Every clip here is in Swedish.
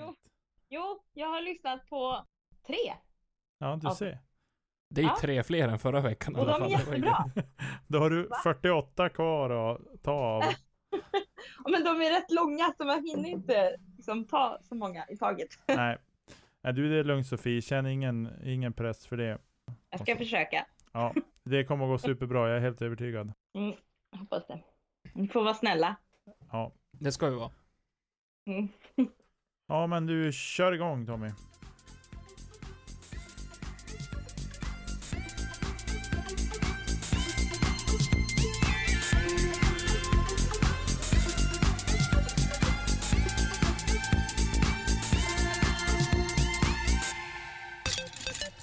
avsnitt. Jo. Jo, jag har lyssnat på tre. Ja, du ser. Det är Ja. tre fler än förra veckan Och de är jättebra. Då har du 48 kvar att ta av. Ja, Men de är rätt långa så man hinner inte liksom, ta så många i taget. Nej. Nej, du det är lugnt Sofie. Känn ingen, ingen press för det. Jag ska försöka. Ja, det kommer att gå superbra. Jag är helt övertygad. Mm, jag hoppas det. Ni får vara snälla. Ja. Det ska vi vara. Mm. Ja, men du kör igång Tommy.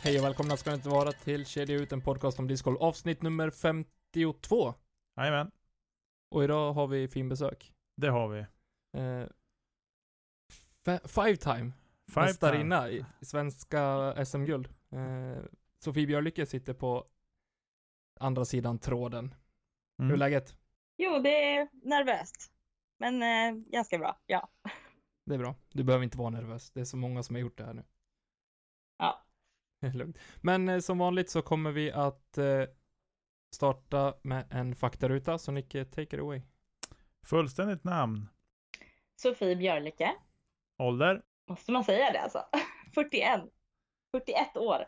Hej och välkomna ska ni inte vara till Kedja ut, en podcast om discgolf, avsnitt nummer 52. Jajamän, Och idag har vi fin besök. det har vi. Eh, five time, Five mästarinna i i svenska SM-guld. Eh, Sofie Björlycke sitter på andra sidan tråden. time. Hur är Mm. läget? Jo, det är nervöst. Men eh, ganska bra. Ja. Det är bra. Du behöver inte vara nervös. Det är så många som har gjort det här nu. Ja. Lugnt. Men eh, som vanligt så kommer vi att eh, starta med en faktaruta, så Nicke, take it away. Fullständigt namn. Sofie Björlycke. Ålder. Måste man säga det alltså? 41. 41 år.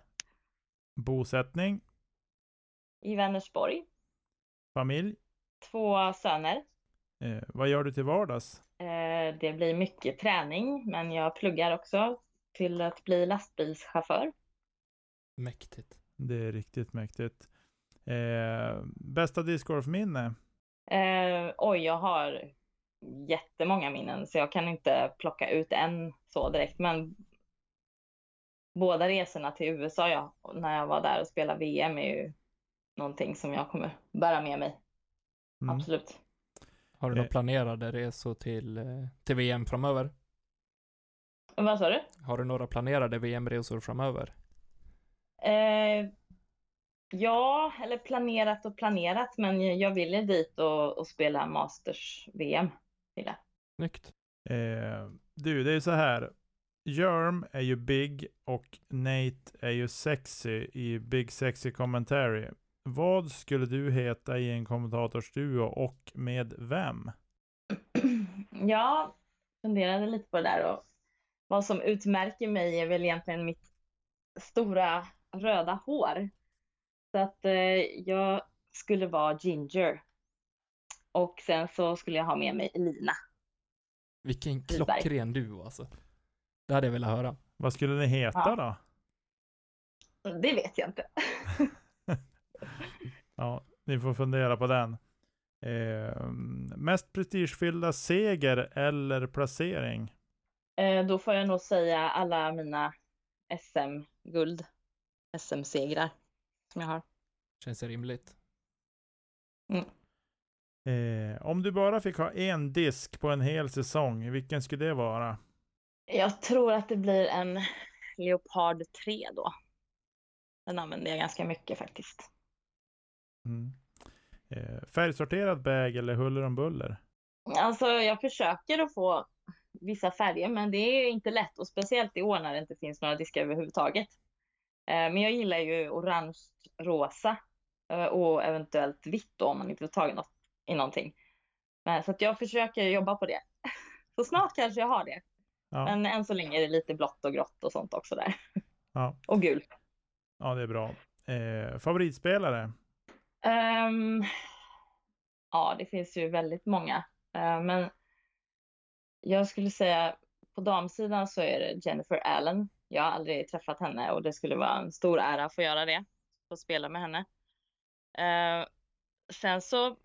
Bosättning. I Vänersborg. Familj. Två söner. Eh, vad gör du till vardags? Eh, det blir mycket träning, men jag pluggar också till att bli lastbilschaufför. Mäktigt. Det är riktigt mäktigt. Eh, bästa discgolfminne? Eh, oj, jag har jättemånga minnen så jag kan inte plocka ut en så direkt. Men båda resorna till USA jag, när jag var där och spelade VM är ju någonting som jag kommer bära med mig. Mm. Absolut. Har du Eh. några planerade resor till, eh, till VM framöver? Vad sa du? Har du några planerade VM-resor framöver? Eh, ja, eller planerat och planerat, men jag ville dit och, och spela Masters-VM. Vill jag. Snyggt. Eh, du, det är så här. Jerm är ju big och Nate är ju sexy i Big Sexy Commentary. Vad skulle du heta i en kommentatorsduo och med vem? Jag funderade lite på det där och vad som utmärker mig är väl egentligen mitt stora röda hår. Så att eh, jag skulle vara Ginger. Och sen så skulle jag ha med mig Elina. Vilken klockren duo alltså. Det hade jag velat höra. Vad skulle ni heta Ja. då? Det vet jag inte. Ja, ni får fundera på den. Eh, mest prestigefyllda seger eller placering? Eh, då får jag nog säga alla mina SM-guld, SM-segrar som jag har. Känns rimligt. Eh, om du bara fick ha en disk på en hel säsong, vilken skulle det vara? Jag tror att det blir en Leopard 3 då. Den använder jag ganska mycket faktiskt. Mm. Eh, färgsorterad bag eller huller om buller? Alltså jag försöker att få vissa färger men det är inte lätt och speciellt i år när det inte finns några diskar överhuvudtaget. Eh, Men jag gillar ju orange, rosa eh, och eventuellt vitt då om man inte tag i något i någonting. Men, så att jag försöker jobba på det. Så snart kanske jag har det. Ja, Men än så länge är det lite blått och grått och sånt också där. ja, Och gul. ja det är bra. Eh, favoritspelare? Ehm, ja, det finns ju väldigt många. Eh, men jag skulle säga på damsidan så är det Jennifer Allen. Jag har aldrig träffat henne och det skulle vara en stor ära att få göra det. Få spela med henne. Eh, sen så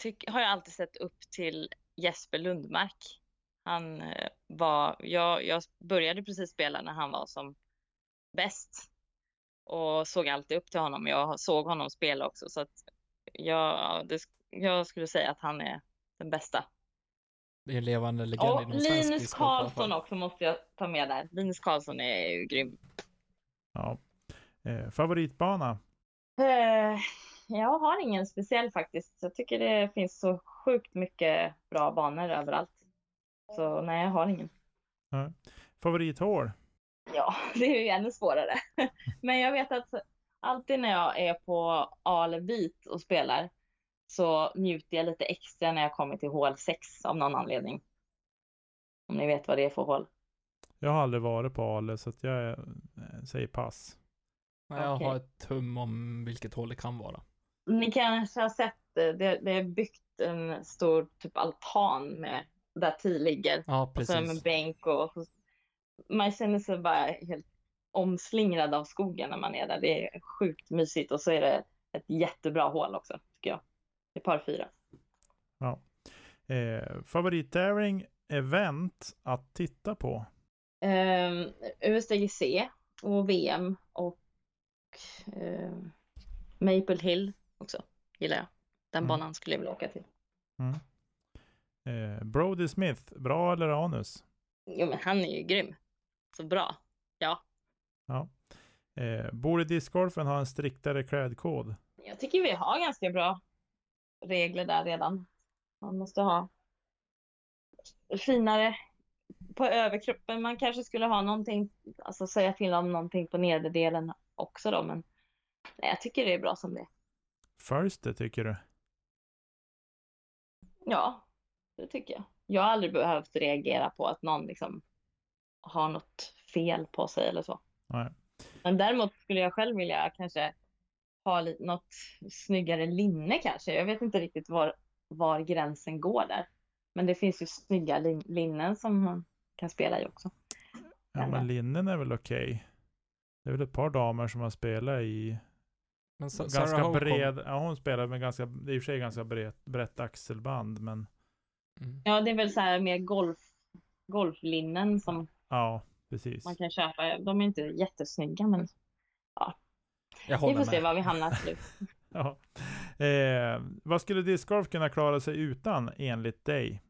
tyck, har jag alltid sett upp till Jesper Lundmark. Han eh, var, jag, jag började precis spela när han var som bäst och såg alltid upp till honom. Jag såg honom spela också så att jag, det, jag skulle säga att han är den bästa. Det är en levande legend Och inom Linus. Karlsson också måste jag ta med där. Linus Karlsson är ju grym. Ja. Eh, favoritbana? Eh, Jag har ingen speciell faktiskt. Jag tycker det finns så sjukt mycket bra banor överallt. Så nej, jag har ingen. Favorithål? Ja, det är ju ännu svårare. Men jag vet att alltid när jag är på Ale Vit och spelar så njuter jag lite extra när jag kommer till hål 6 av någon anledning. Om ni vet vad det är för hål. Jag har aldrig varit på Ale så att jag eh, säger pass. Nej, Jag Okej. har ett tum om vilket håll det kan vara. Ni kanske har sett det, det, det är byggt en stor typ altan med där tio ligger. Ja, Och så precis. bänk och man känner sig bara helt omslingrad av skogen när man är där. Det är sjukt mysigt och så är det ett jättebra hål också tycker jag. Det är par fyra. Eh, favorittävling, event att titta på? Um, USDGC och VM och ehm, Maple Hill också gillar jag. Den Mm. banan skulle jag vilja åka till. Eh, Brody Smith, bra eller anus? Jo men han är ju grym. Så bra. Ja. Ja. Eh, borde discgolfen ha en striktare klädkod? Jag tycker vi har ganska bra regler där redan. Man måste ha finare på överkroppen. Man kanske skulle ha någonting, alltså säga till om någonting på nederdelen också då, men nej, jag tycker det är bra som det är. Följs det tycker du? Ja, det tycker jag. Jag har aldrig behövt reagera på att någon liksom har något fel på sig eller så. Nej. Men däremot skulle jag själv vilja kanske ha lite, något snyggare linne kanske. Jag vet inte riktigt var, var gränsen går där. Men det finns ju snygga lin, linnen som man kan spela i också. Ja, men linnen är väl okej. Det är väl ett par damer som har spelat i Men Sa- Sarah ganska kom- bred, ja hon spelar med ganska, det är i och för sig ganska brett, brett axelband, men Mm. Ja, det är väl så här mer golf, golflinnen som ja, precis. man kan köpa. De är inte jättesnygga, men Jag vi håller får se med. var vi hamnar till slut. Ja. Eh, vad skulle discgolf kunna klara sig utan enligt dig?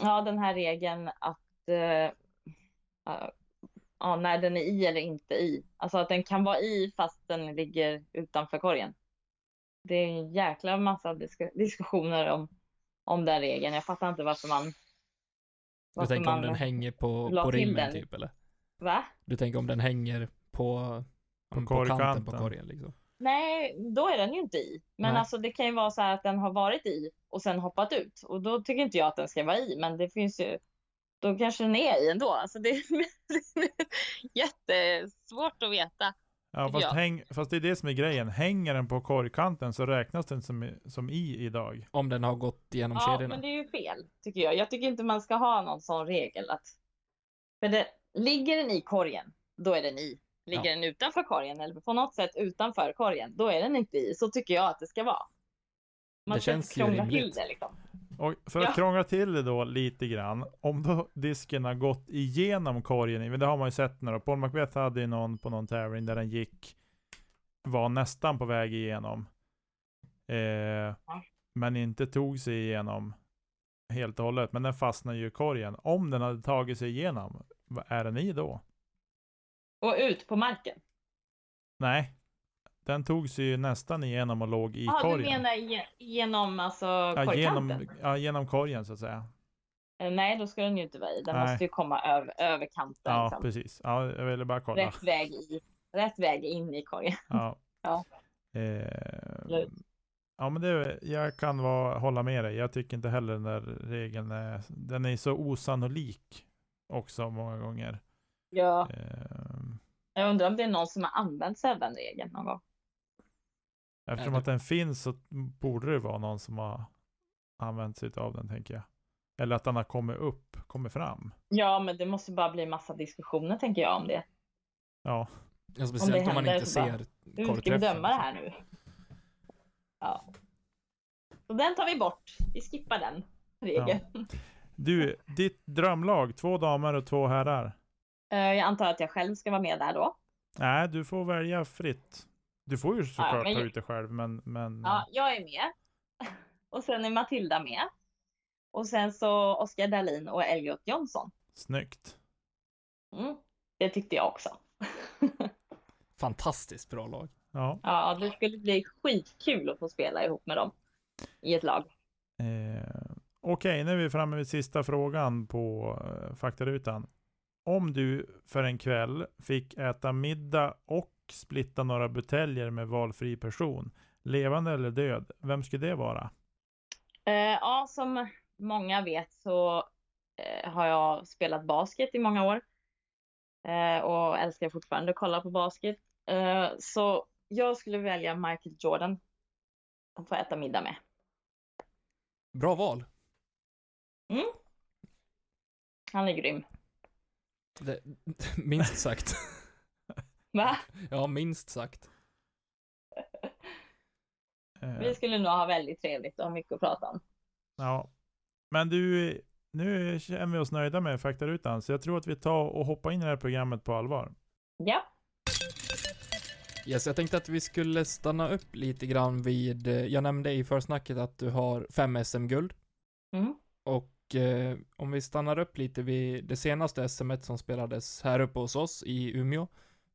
Ja, den här regeln att eh, ja, när den är i eller inte i. Alltså att den kan vara i fast den ligger utanför korgen. Det är en jäkla massa disk- diskussioner om, om den regeln. Jag fattar inte varför man... Du tänker om den hänger på, på rimmen typ eller? Va? Du tänker om den hänger på, på, på kanten på korgen liksom? Nej, då är den ju inte i. Men Nej. alltså det kan ju vara så här att den har varit i och sen hoppat ut. Och då tycker inte jag att den ska vara i. Men det finns ju... Då kanske den är i ändå. Alltså det är jättesvårt att veta. Ja, fast, häng, fast det är det som är grejen. Hänger den på korgkanten så räknas den som, som i idag. Om den har gått igenom Ja, kedjorna? men det är ju fel tycker jag. Jag tycker inte man ska ha någon sån regel att för det, ligger den i korgen, då är den i. Ligger Ja. den utanför korgen eller på något sätt utanför korgen, då är den inte i. Så tycker jag att det ska vara. Man Det ska känns ju krångla till det liksom. Och för att Ja. krångla till det då lite grann. Om då disken har gått igenom korgen, men det har man ju sett nu då. Paul Macbeth hade ju någon på någon tävling där den gick, var nästan på väg igenom. Eh, men inte tog sig igenom helt och hållet. Men den fastnade ju i korgen. Om den hade tagit sig igenom, vad är den i då? Och ut på marken. Nej. Den tog sig ju nästan igenom och låg i Ja, du korgen. menar ge- genom alltså ja, genom, ja, genom korgen så att säga. Eh, Nej, då ska den ju inte vara i. Den Nej. måste ju komma över, över kanten. Ja, liksom. precis. Ja, jag ville bara kolla. Rätt väg i. Rätt väg in i korgen. Ja. Ja. Eh, ja, men det, jag kan vara, hålla med dig. Jag tycker inte heller den där regeln är, den är så osannolik också många gånger. Ja, Eh, jag undrar om det är någon som har använt sig av den regeln någon gång. Eftersom att den finns så borde det vara någon som har använt sig av den, tänker jag. Eller att den har kommit upp, kommit fram. Ja, men det måste bara bli massa diskussioner tänker jag om det. Ja, Ja, speciellt om, man händer inte så bara, ser Hur ska vi döma det här nu? Ja. Så den tar vi bort. Vi skippar den regeln. Du, ditt drömlag, två damer och två herrar. Eh, Jag antar att jag själv ska vara med där då. Nej, du får välja fritt. Du får ju såklart men ta ut det själv, men... men Ja, jag är med. Och sen är Matilda med. Och sen så Oskar Dahlin och Elliot Johnson. Snyggt. Mm, det tyckte jag också. Fantastiskt bra lag. Ja. Ja, det skulle bli skitkul att få spela ihop med dem i ett lag. Eh, Okej, nu är vi framme vid sista frågan på eh, faktarutan. Om du för en kväll fick äta middag och splitta några buteljer med valfri person, levande eller död, vem skulle det vara? Eh, ja, som många vet så eh, har jag spelat basket i många år. Eh, och älskar fortfarande att kolla på basket. Eh, så jag skulle välja Michael Jordan att få äta middag med. Bra val. Han är grym. Det, minst sagt. Va? Ja, minst sagt. Eh, Vi skulle nog ha väldigt trevligt och ha mycket att prata om. Ja, men du, nu känner vi oss nöjda med faktarutan, så jag tror att vi tar och hoppar in i det här programmet på allvar. Ja, Yes, jag tänkte att vi skulle stanna upp lite grann vid, eh, jag nämnde i försnacket att du har fem SM-guld. mm. Och eh, om vi stannar upp lite vid det senaste SM som spelades här uppe hos oss i Umeå.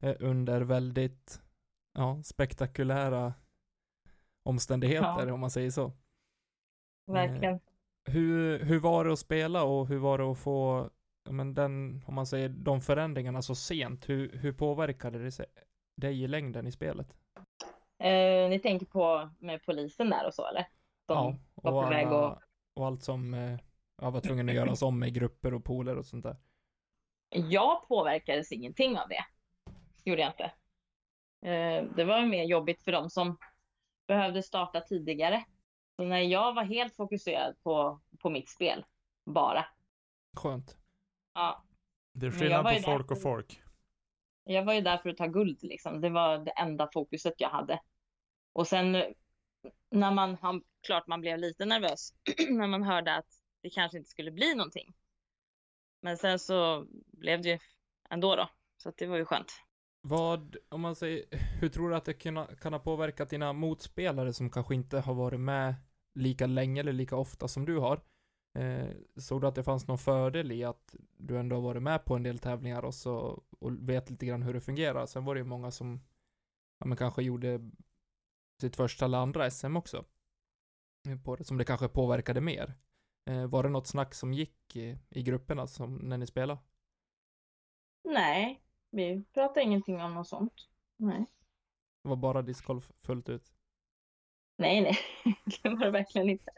Eh, under väldigt, ja, spektakulära omständigheter Ja. om man säger så. verkligen. Hur, hur var det att spela och hur var det att få, men den, om man säger de förändringarna så sent, hur, hur påverkade det sig, dig i längden i spelet? Eh, ni tänker på med polisen där och så eller? De ja, var och, på väg alla, och- och allt som eh, ja, var tvungen att göras om i grupper och pooler och sånt där. Jag påverkades ingenting av det. Gjorde jag inte. Eh, det var mer jobbigt för dem som behövde starta tidigare. Så när jag var helt fokuserad på, på mitt spel, bara. Skönt. Ja, Det är skillnad på folk och folk. jag var ju där för att ta guld liksom. Det var det enda fokuset jag hade. Och sen när man, han, klart man blev lite nervös när man hörde att det kanske inte skulle bli någonting. Men sen så blev det ju ändå då. Så att det var ju skönt. Vad, om man säger, hur tror du att det kan, kan ha påverkat dina motspelare som kanske inte har varit med lika länge eller lika ofta som du har? Eh, såg du att det fanns någon fördel i att du ändå har varit med på en del tävlingar och så och vet lite grann hur det fungerar? Sen var det ju många som ja, men kanske gjorde sitt första eller andra SM också. Eh, på det, som det kanske påverkade mer. Eh, var det något snack som gick i, i grupperna som när ni spelade? Nej, vi pratar ingenting om något sånt. Nej, Det var bara discgolf fullt ut. nej, nej. det var det verkligen inte.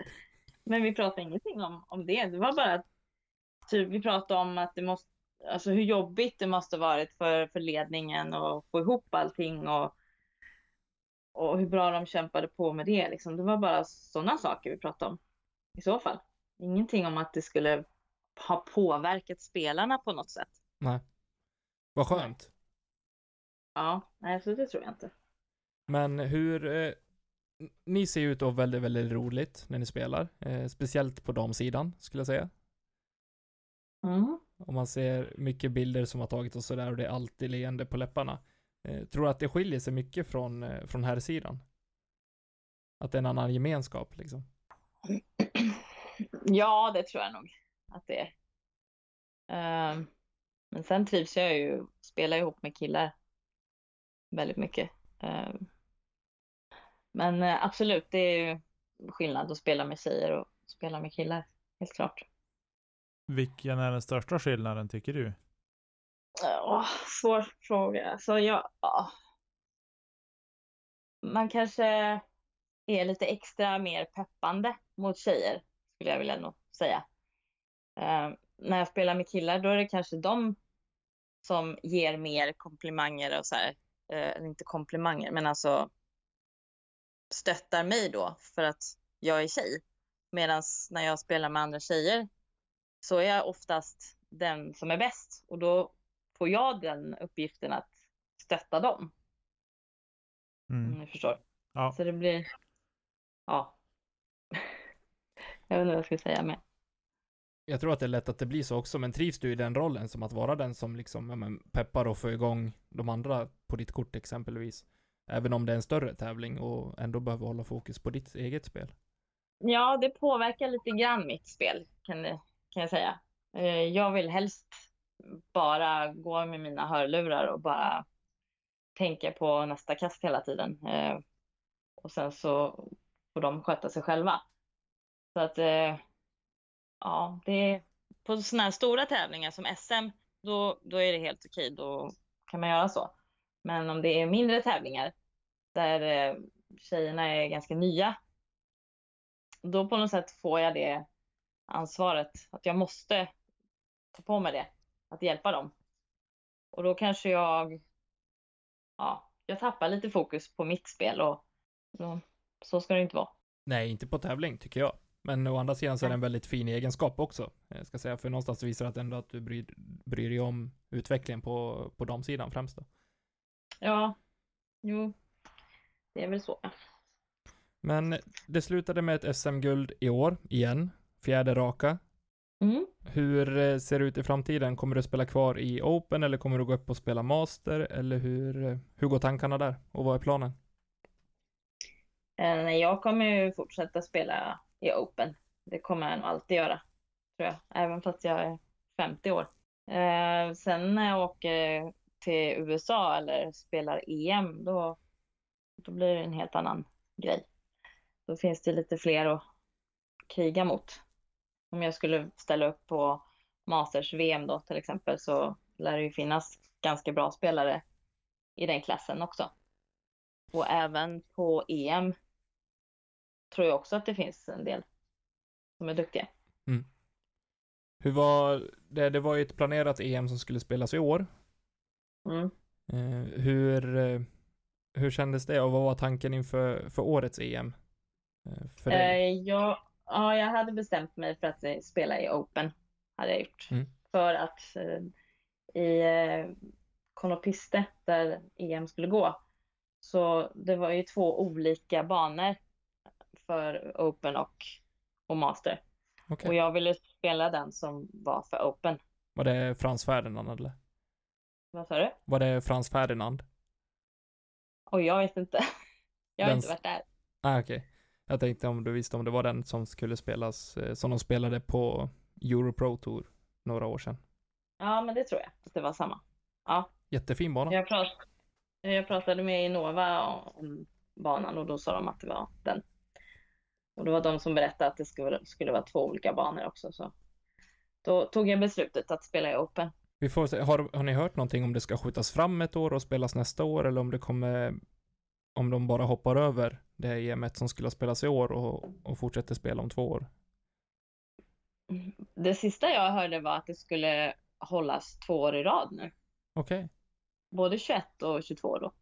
Men vi pratade ingenting om, om det. Det var bara att typ, vi pratade om att det måste, alltså hur jobbigt det måste varit för, för ledningen att få ihop allting och, och hur bra de kämpade på med det. Liksom. Det var bara sådana saker vi pratade om i så fall. Ingenting om att det skulle ha påverkat spelarna på något sätt. Nej. Vad skönt. Ja, nej, så det tror jag inte. Men hur, eh, ni ser ju ut att ha väldigt, väldigt roligt när ni spelar. Eh, speciellt på damsidan, skulle jag säga. Mm. Om man ser mycket bilder som har tagit och sådär och det är alltid leende på läpparna. Eh, tror du att det skiljer sig mycket från, eh, från här sidan? Att det är en annan gemenskap liksom? Ja, det tror jag nog att det är. Ehm, men sen trivs jag ju spela ihop med killar väldigt mycket. Ehm, men eh, absolut, det är ju skillnad att spela med tjejer och spela med killar. Helt klart. Vilken är den största skillnaden tycker du? Åh, svår fråga. Alltså, jag, ja. Man kanske är lite extra mer peppande mot tjejer, skulle jag vilja nog säga. Eh, när jag spelar med killar, då är det kanske de som ger mer komplimanger och så här. Eh, inte komplimanger, men alltså stöttar mig då för att jag är tjej. Medan när jag spelar med andra tjejer så är jag oftast den som är bäst och då får jag den uppgiften att stötta dem. Om Mm. ni förstår. Ja. Så det blir, ja. Jag vet inte vad jag ska säga mer. Jag tror att det är lätt att det blir så också, men trivs du i den rollen som att vara den som liksom, ja, men, peppar och får igång de andra på ditt kort exempelvis? Även om det är en större tävling och ändå behöver hålla fokus på ditt eget spel. Ja, det påverkar lite grann mitt spel kan, kan jag säga. Eh, jag vill helst bara gå med mina hörlurar och bara tänka på nästa kast hela tiden. Eh, och sen så får de sköta sig själva. Så att, eh, ja, det är på sådana här stora tävlingar som SM, då, då är det helt okej, då kan man göra så. Men om det är mindre tävlingar där eh, tjejerna är ganska nya, då på något sätt får jag det ansvaret, att jag måste ta på mig det, att hjälpa dem. Och då kanske jag, ja, jag tappar lite fokus på mitt spel och och så ska det inte vara. Nej, inte på tävling tycker jag. Men å andra sidan så är det en väldigt fin egenskap också. Jag ska säga, för någonstans visar det att ändå att du bryr, bryr dig om utvecklingen på, på damsidan främst då. Ja, jo, det är väl så. Men det slutade med ett SM-guld i år, igen. Fjärde raka. Mm. Hur eh, ser det ut i framtiden? Kommer du spela kvar i Open eller kommer du gå upp och spela Master? Eller hur, eh, hur går tankarna där? Och vad är planen? Eh, Jag kommer ju fortsätta spela i Open. Det kommer jag nog alltid göra, tror jag. Även fast jag är 50 år. Eh, sen när jag åker till USA eller spelar EM, då, då blir det en helt annan grej. Då finns det lite fler att kriga mot. Om jag skulle ställa upp på Masters-VM då till exempel så lär det ju finnas ganska bra spelare i den klassen också. Och även på EM tror jag också att det finns en del som är duktiga. Hur var det? Det var ju ett planerat EM som skulle spelas i år. Mm. Eh, hur, eh, hur kändes det och vad var tanken inför för årets EM? Eh, för dig? Jag, ja, jag hade bestämt mig för att spela i Open. Hade jag gjort. Mm. För att i Konopiste, där EM skulle gå, så det var ju två olika banor för Open och, och Master. Okej. Och jag ville spela den som var för Open. Var det Frans Ferdinand eller? Vad sa du? Var det Frans Ferdinand? Och jag vet inte. Jag har Den inte varit där. Ah, okej. Jag tänkte om du visste om det var den som skulle spelas, eh, som de spelade på Europro Tour några år sedan. Ja, men det tror jag att det var samma. Ja. Jättefin bana. Jag, prat, jag pratade med Innova om banan och då sa de att det var den. Och det var de som berättade att det skulle, skulle vara två olika banor också. Så. Då tog jag beslutet att spela i Open. Vi får se, har, har ni hört någonting om det ska skjutas fram ett år och spelas nästa år eller om det kommer, om de bara hoppar över det EMet som skulle ha spelats i år och, och fortsätter spela om två år? Det sista jag hörde var att det skulle hållas två år i rad nu. Okej. Både 21 och 22 då.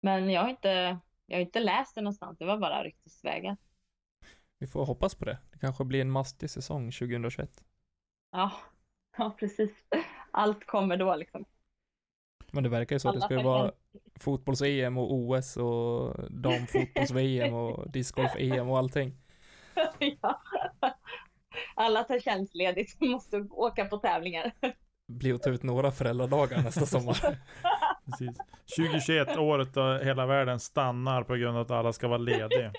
Men jag har inte, jag har inte läst det någonstans. Det var bara ryktesvägar. Vi får hoppas på det. Det kanske blir en mastig säsong 2021. Ja, ja precis. Allt kommer då liksom. Men det verkar ju så att det får vara fotbolls-EM och OS och damfotbolls-VM och discgolf-EM och allting. ja. Alla tar tjänstledigt och måste åka på tävlingar. Blir att ta ut några föräldradagar nästa sommar. Precis. 2021, året då hela världen stannar på grund av att alla ska vara lediga.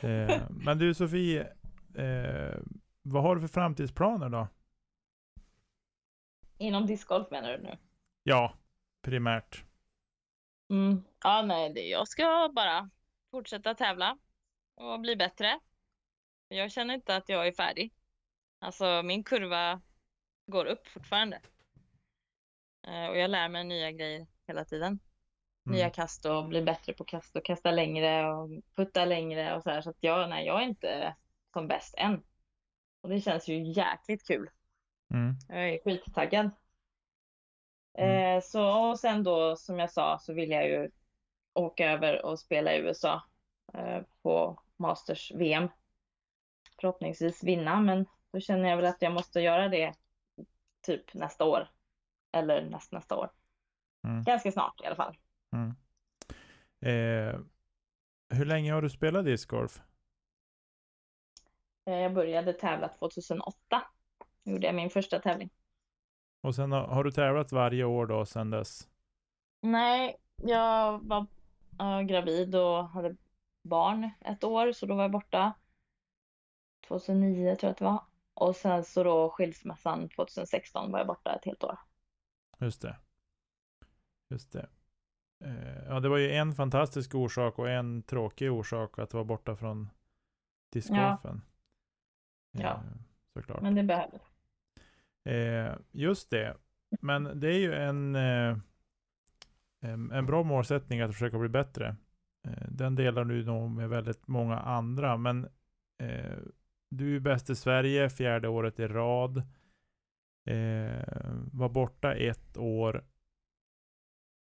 Eh, men du Sofie, eh, vad har du för framtidsplaner då? Inom discgolf menar du nu? Ja, primärt. Mm. Ja, nej, jag ska bara fortsätta tävla och bli bättre. Jag känner inte att jag är färdig. Alltså min kurva går upp fortfarande. Eh, och jag lär mig nya grejer hela tiden. Nya Mm. kast och blir bättre på kast och kasta längre och putta längre och så här. Så att jag, nej, jag är inte som bäst än. Och det känns ju jäkligt kul. Mm. Jag är skittaggad. Mm. Eh, så, och sen då, som jag sa, så vill jag ju åka över och spela i USA eh, på Masters VM. Förhoppningsvis vinna, men då känner jag väl att jag måste göra det typ nästa år. Eller näst, nästa år. Mm. Ganska snart i alla fall. Mm. Eh, hur länge har du spelat discgolf? Eh, Jag började tävla 2008. Gjorde jag min första tävling. Och sen har, har du tävlat varje år då sedan dess? Nej, jag var eh, gravid och hade barn ett år, så då var jag borta. 2009 tror jag att det var. Och sen så då skilsmässan 2016 var jag borta ett helt år. Just det. Just det. Eh, ja, det var ju en fantastisk orsak och en tråkig orsak att vara borta från discgolfen. Ja. Eh, såklart. Men det behövdes. Eh, just det. Men det är ju en, en, bra målsättning att försöka bli bättre. Den delar du nog med väldigt många andra. Men du är bäst i Sverige fjärde året i rad. Var borta ett år.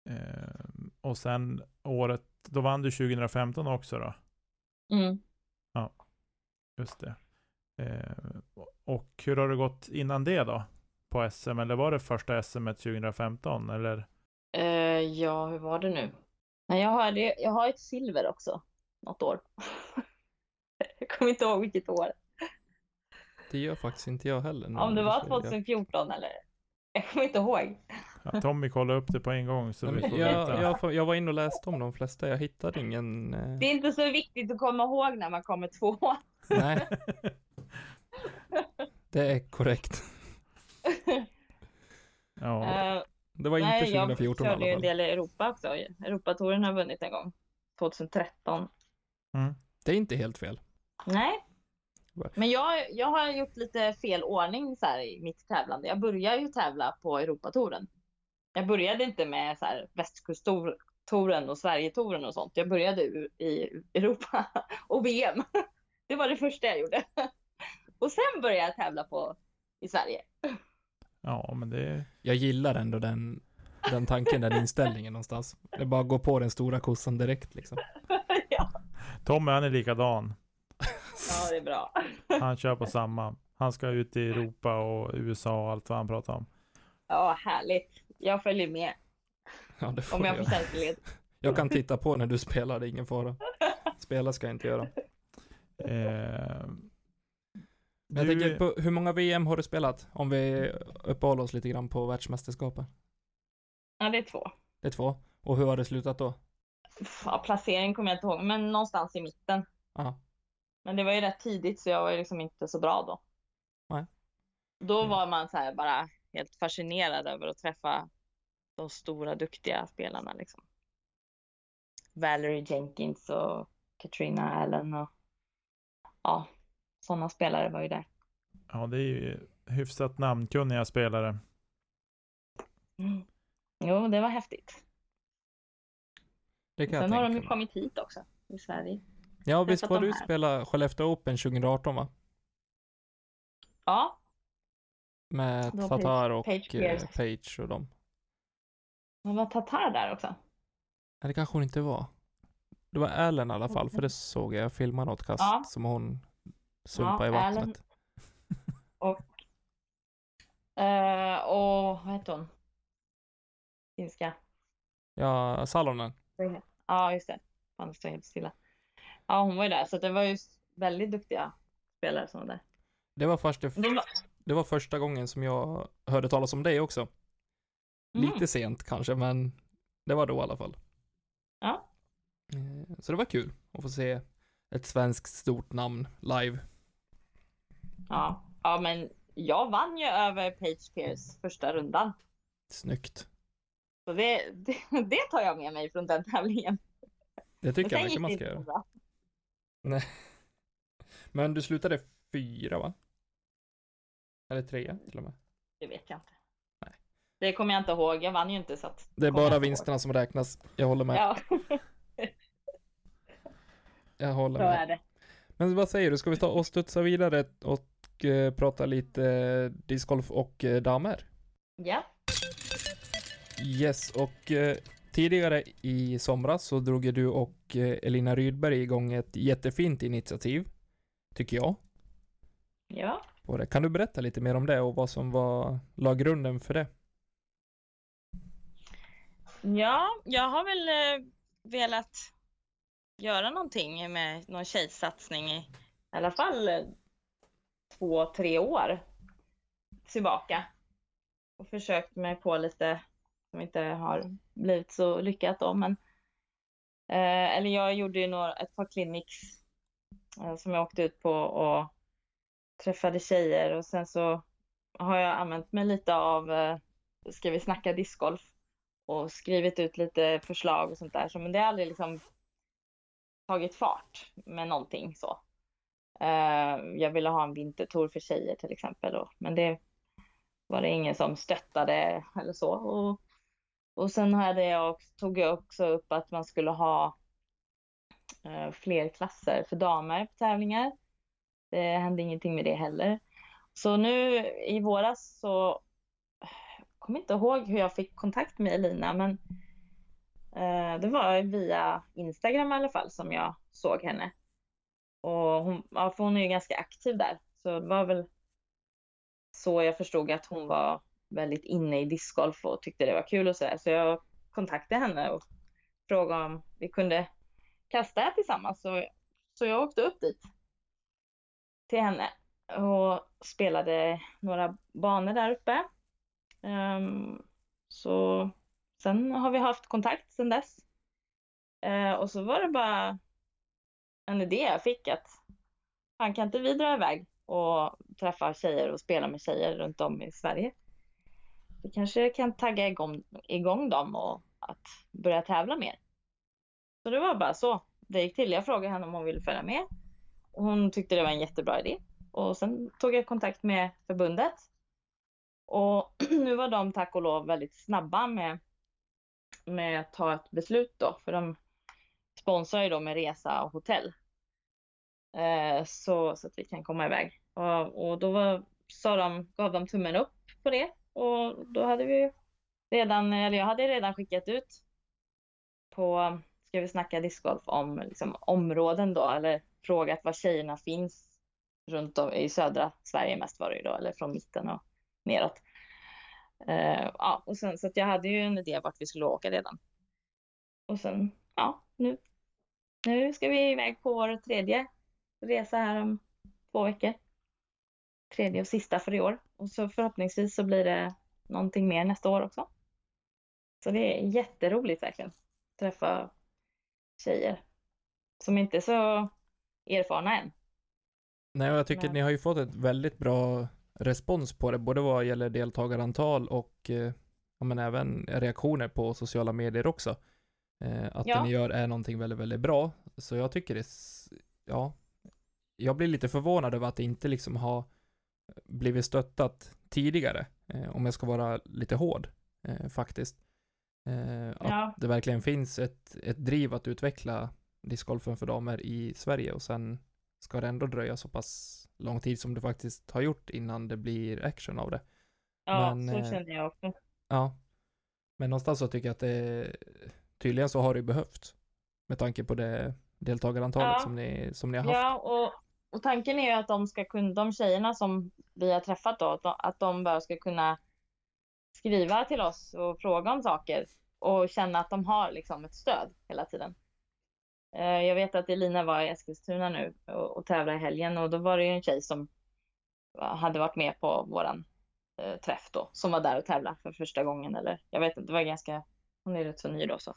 Eh, och sen året, då vann du 2015 också då? Mm. Just det. Eh, och hur har det gått innan det då? På SM? Eller var det första SM 2015? Eller? Eh, ja, hur var det nu? Nej, jag har, det, jag har ett silver också. Något år. jag kommer inte ihåg vilket år. Det gör faktiskt inte jag heller. Om det var du säger 2014 eller? Jag kommer inte ihåg. Ja, Tommy kollade upp det på en gång så vi får jag, veta. jag, jag var inne och läste om de flesta, jag hittade ingen... Eh, Det är inte så viktigt att komma ihåg när man kommer två. nej. Det är korrekt. ja, Eh, Det var inte nej, jag 2014 i körde ju alla en fall. del i Europa också. Europatouren har jag vunnit en gång. 2013. mm. Det är inte helt fel. Nej. Men jag, jag har gjort lite fel ordning så här i mitt tävlande. Jag började ju tävla på Europatouren. Jag började inte med så här västkusttouren och Sverigetouren och sånt. Jag började i Europa och VM. Det var det första jag gjorde. Och sen började jag tävla på i Sverige. ja, men det Jag gillar ändå den, den tanken, den inställningen någonstans. Det är bara att gå på den stora kossan direkt liksom. ja. Tommy han är likadan. ja, det är bra. Han kör på samma. Han ska ut i Europa och USA och allt vad han pratar om. Ja, härligt. Jag följer med Ja, det får om jag får tjänstled. Jag kan titta på när du spelar, det är ingen fara. Spela ska jag inte göra. Eh, Men jag du- tänker på, hur många VM har du spelat? Om vi uppehåller oss lite grann på världsmästerskapen. Ja, det är två. Det är två. Och hur har det slutat då? Ja, placering kommer jag inte ihåg, men någonstans i mitten. Ja. Men det var ju rätt tidigt så jag var ju liksom inte så bra då. Nej. Då Mm. var man så här bara helt fascinerad över att träffa de stora duktiga spelarna liksom. Valerie Jenkins och Katrina Allen och ja, sådana spelare var ju där. Ja, det är ju hyfsat namnkunniga spelare. Mm. Jo, det var häftigt. Det kan Sen har de ju kommit hit också i Sverige. Ja, visst var du spela Skellefteå Open 2018 va? Ja, Med Det Tatar och Page eh, Pierce. Page och dem. men var Tatar där också? Nej, det kanske hon inte var. Det var Allen i alla fall, för det såg jag. Jag filmade något kast Ja. som hon sumpade Ja, i vattnet. Och, eh, och vad heter hon? Finska. Ja, Salonen. Ja, just det. Fan, det står helt stilla. Ja, hon var ju där, så det var ju väldigt duktiga spelare som var där. Det var, först, De var, det var första gången som jag hörde talas om dig också. Mm. Lite sent kanske, men det var då i alla fall. Ja. Eh, Så det var kul att få se ett svenskt stort namn live. ja. ja, men jag vann ju över Page Pierce första rundan. Snyggt. Så det, det, det tar jag med mig från den tävlingen. Det tycker Men jag gick man ska göra. bra. Men du slutade fyra va? Eller trea till och med. Det vet jag inte. Nej. Det kommer jag inte ihåg. Jag vann ju inte så att. Det är bara inte ihåg. vinsterna som räknas. Jag håller med. Ja, Jag håller så med. är det. Men vad säger du, ska vi ta och studsa vidare och eh, prata lite eh, discgolf och eh, damer? Ja. Yes, och tidigare i somras så drog ju du och Elina Rydberg igång ett jättefint initiativ, tycker jag. Ja på det. Kan du berätta lite mer om det och vad som var, la grunden för det? Ja, jag har väl eh, velat göra någonting med någon tjejsatsning i, i alla fall eh, två, tre år tillbaka. Och försökt mig på lite som inte har blivit så lyckat då, men eh, eller jag gjorde ju några, ett par clinics eh, som jag åkte ut på och träffade tjejer och sen så har jag använt mig lite av eh, Ska vi snacka discgolf och skrivit ut lite förslag och sånt där. Så, men det har aldrig liksom tagit fart med någonting så. Eh, jag ville ha en vintertour för tjejer till exempel då, men det var det ingen som stöttade eller så. Och, och sen hade jag tog jag också upp att man skulle ha eh, fler klasser för damer på tävlingar. Det hände ingenting med det heller. Så nu i våras så kommer inte ihåg hur jag fick kontakt med Elina, men eh, det var via Instagram i alla fall som jag såg henne. Och hon, ja, för hon är ju ganska aktiv där, så det var väl så jag förstod att hon var väldigt inne i discgolf och tyckte det var kul och sådär. Så jag kontaktade henne och frågade om vi kunde kasta tillsammans. Så, så jag åkte upp dit till henne och spelade några banor där uppe. Um, så sen har vi haft kontakt sen dess. Uh, och så var det bara en idé jag fick att han kan inte vi dra iväg och träffa tjejer och spela med tjejer runt om i Sverige. Vi kanske kan tagga igång, igång dem och att börja tävla mer. Så det var bara så det gick till. Jag frågade henne om hon ville följa med. Hon tyckte det var en jättebra idé. Och sen tog jag kontakt med förbundet och nu var de tack och lov väldigt snabba med, med att ta ett beslut då, för de sponsrar ju då med resa och hotell. Eh, så, så att vi kan komma iväg. Och, och då var, sa de, gav de tummen upp på det och då hade vi redan, eller jag hade redan skickat ut på, ska vi snacka discgolf om liksom, områden då, eller frågat var tjejerna finns runt om i södra Sverige mest var det ju då, eller från mitten och neråt. Uh, ja, och sen, så att jag hade ju en idé vart vi skulle åka redan. Och sen, ja, nu, nu ska vi iväg på vår tredje resa här om två veckor. Tredje och sista för i år. Och så förhoppningsvis så blir det någonting mer nästa år också. Så det är jätteroligt verkligen. Träffa tjejer som inte är så erfarna än. Nej, och jag tycker Men... ni har ju fått ett väldigt bra respons på det, både vad gäller deltagarantal och eh, ja, men även reaktioner på sociala medier också. Eh, att ja. det ni gör är någonting väldigt, väldigt bra. Så jag tycker det, ja, jag blir lite förvånad över att det inte liksom har blivit stöttat tidigare, eh, om jag ska vara lite hård eh, faktiskt. Att ja. det verkligen finns ett, ett driv att utveckla discgolfen för damer i Sverige och sen ska det ändå dröja så pass lång tid som det faktiskt har gjort innan det blir action av det. Ja, Men, så eh, känner jag också. Ja. Men någonstans så tycker jag att det tydligen så har det behövt. Med tanke på det deltagarantalet ja. som, ni, som ni har haft. Ja, och, och tanken är ju att de ska kunna, de tjejerna som vi har träffat då, att de bara ska kunna skriva till oss och fråga om saker och känna att de har liksom ett stöd hela tiden. Eh, jag vet att Elina var i Eskilstuna nu och, och tävlade i helgen och då var det ju en tjej som hade varit med på våran eh, träff då, som var där och tävlade för första gången eller jag vet inte, det var ganska, hon är rätt så ny då så.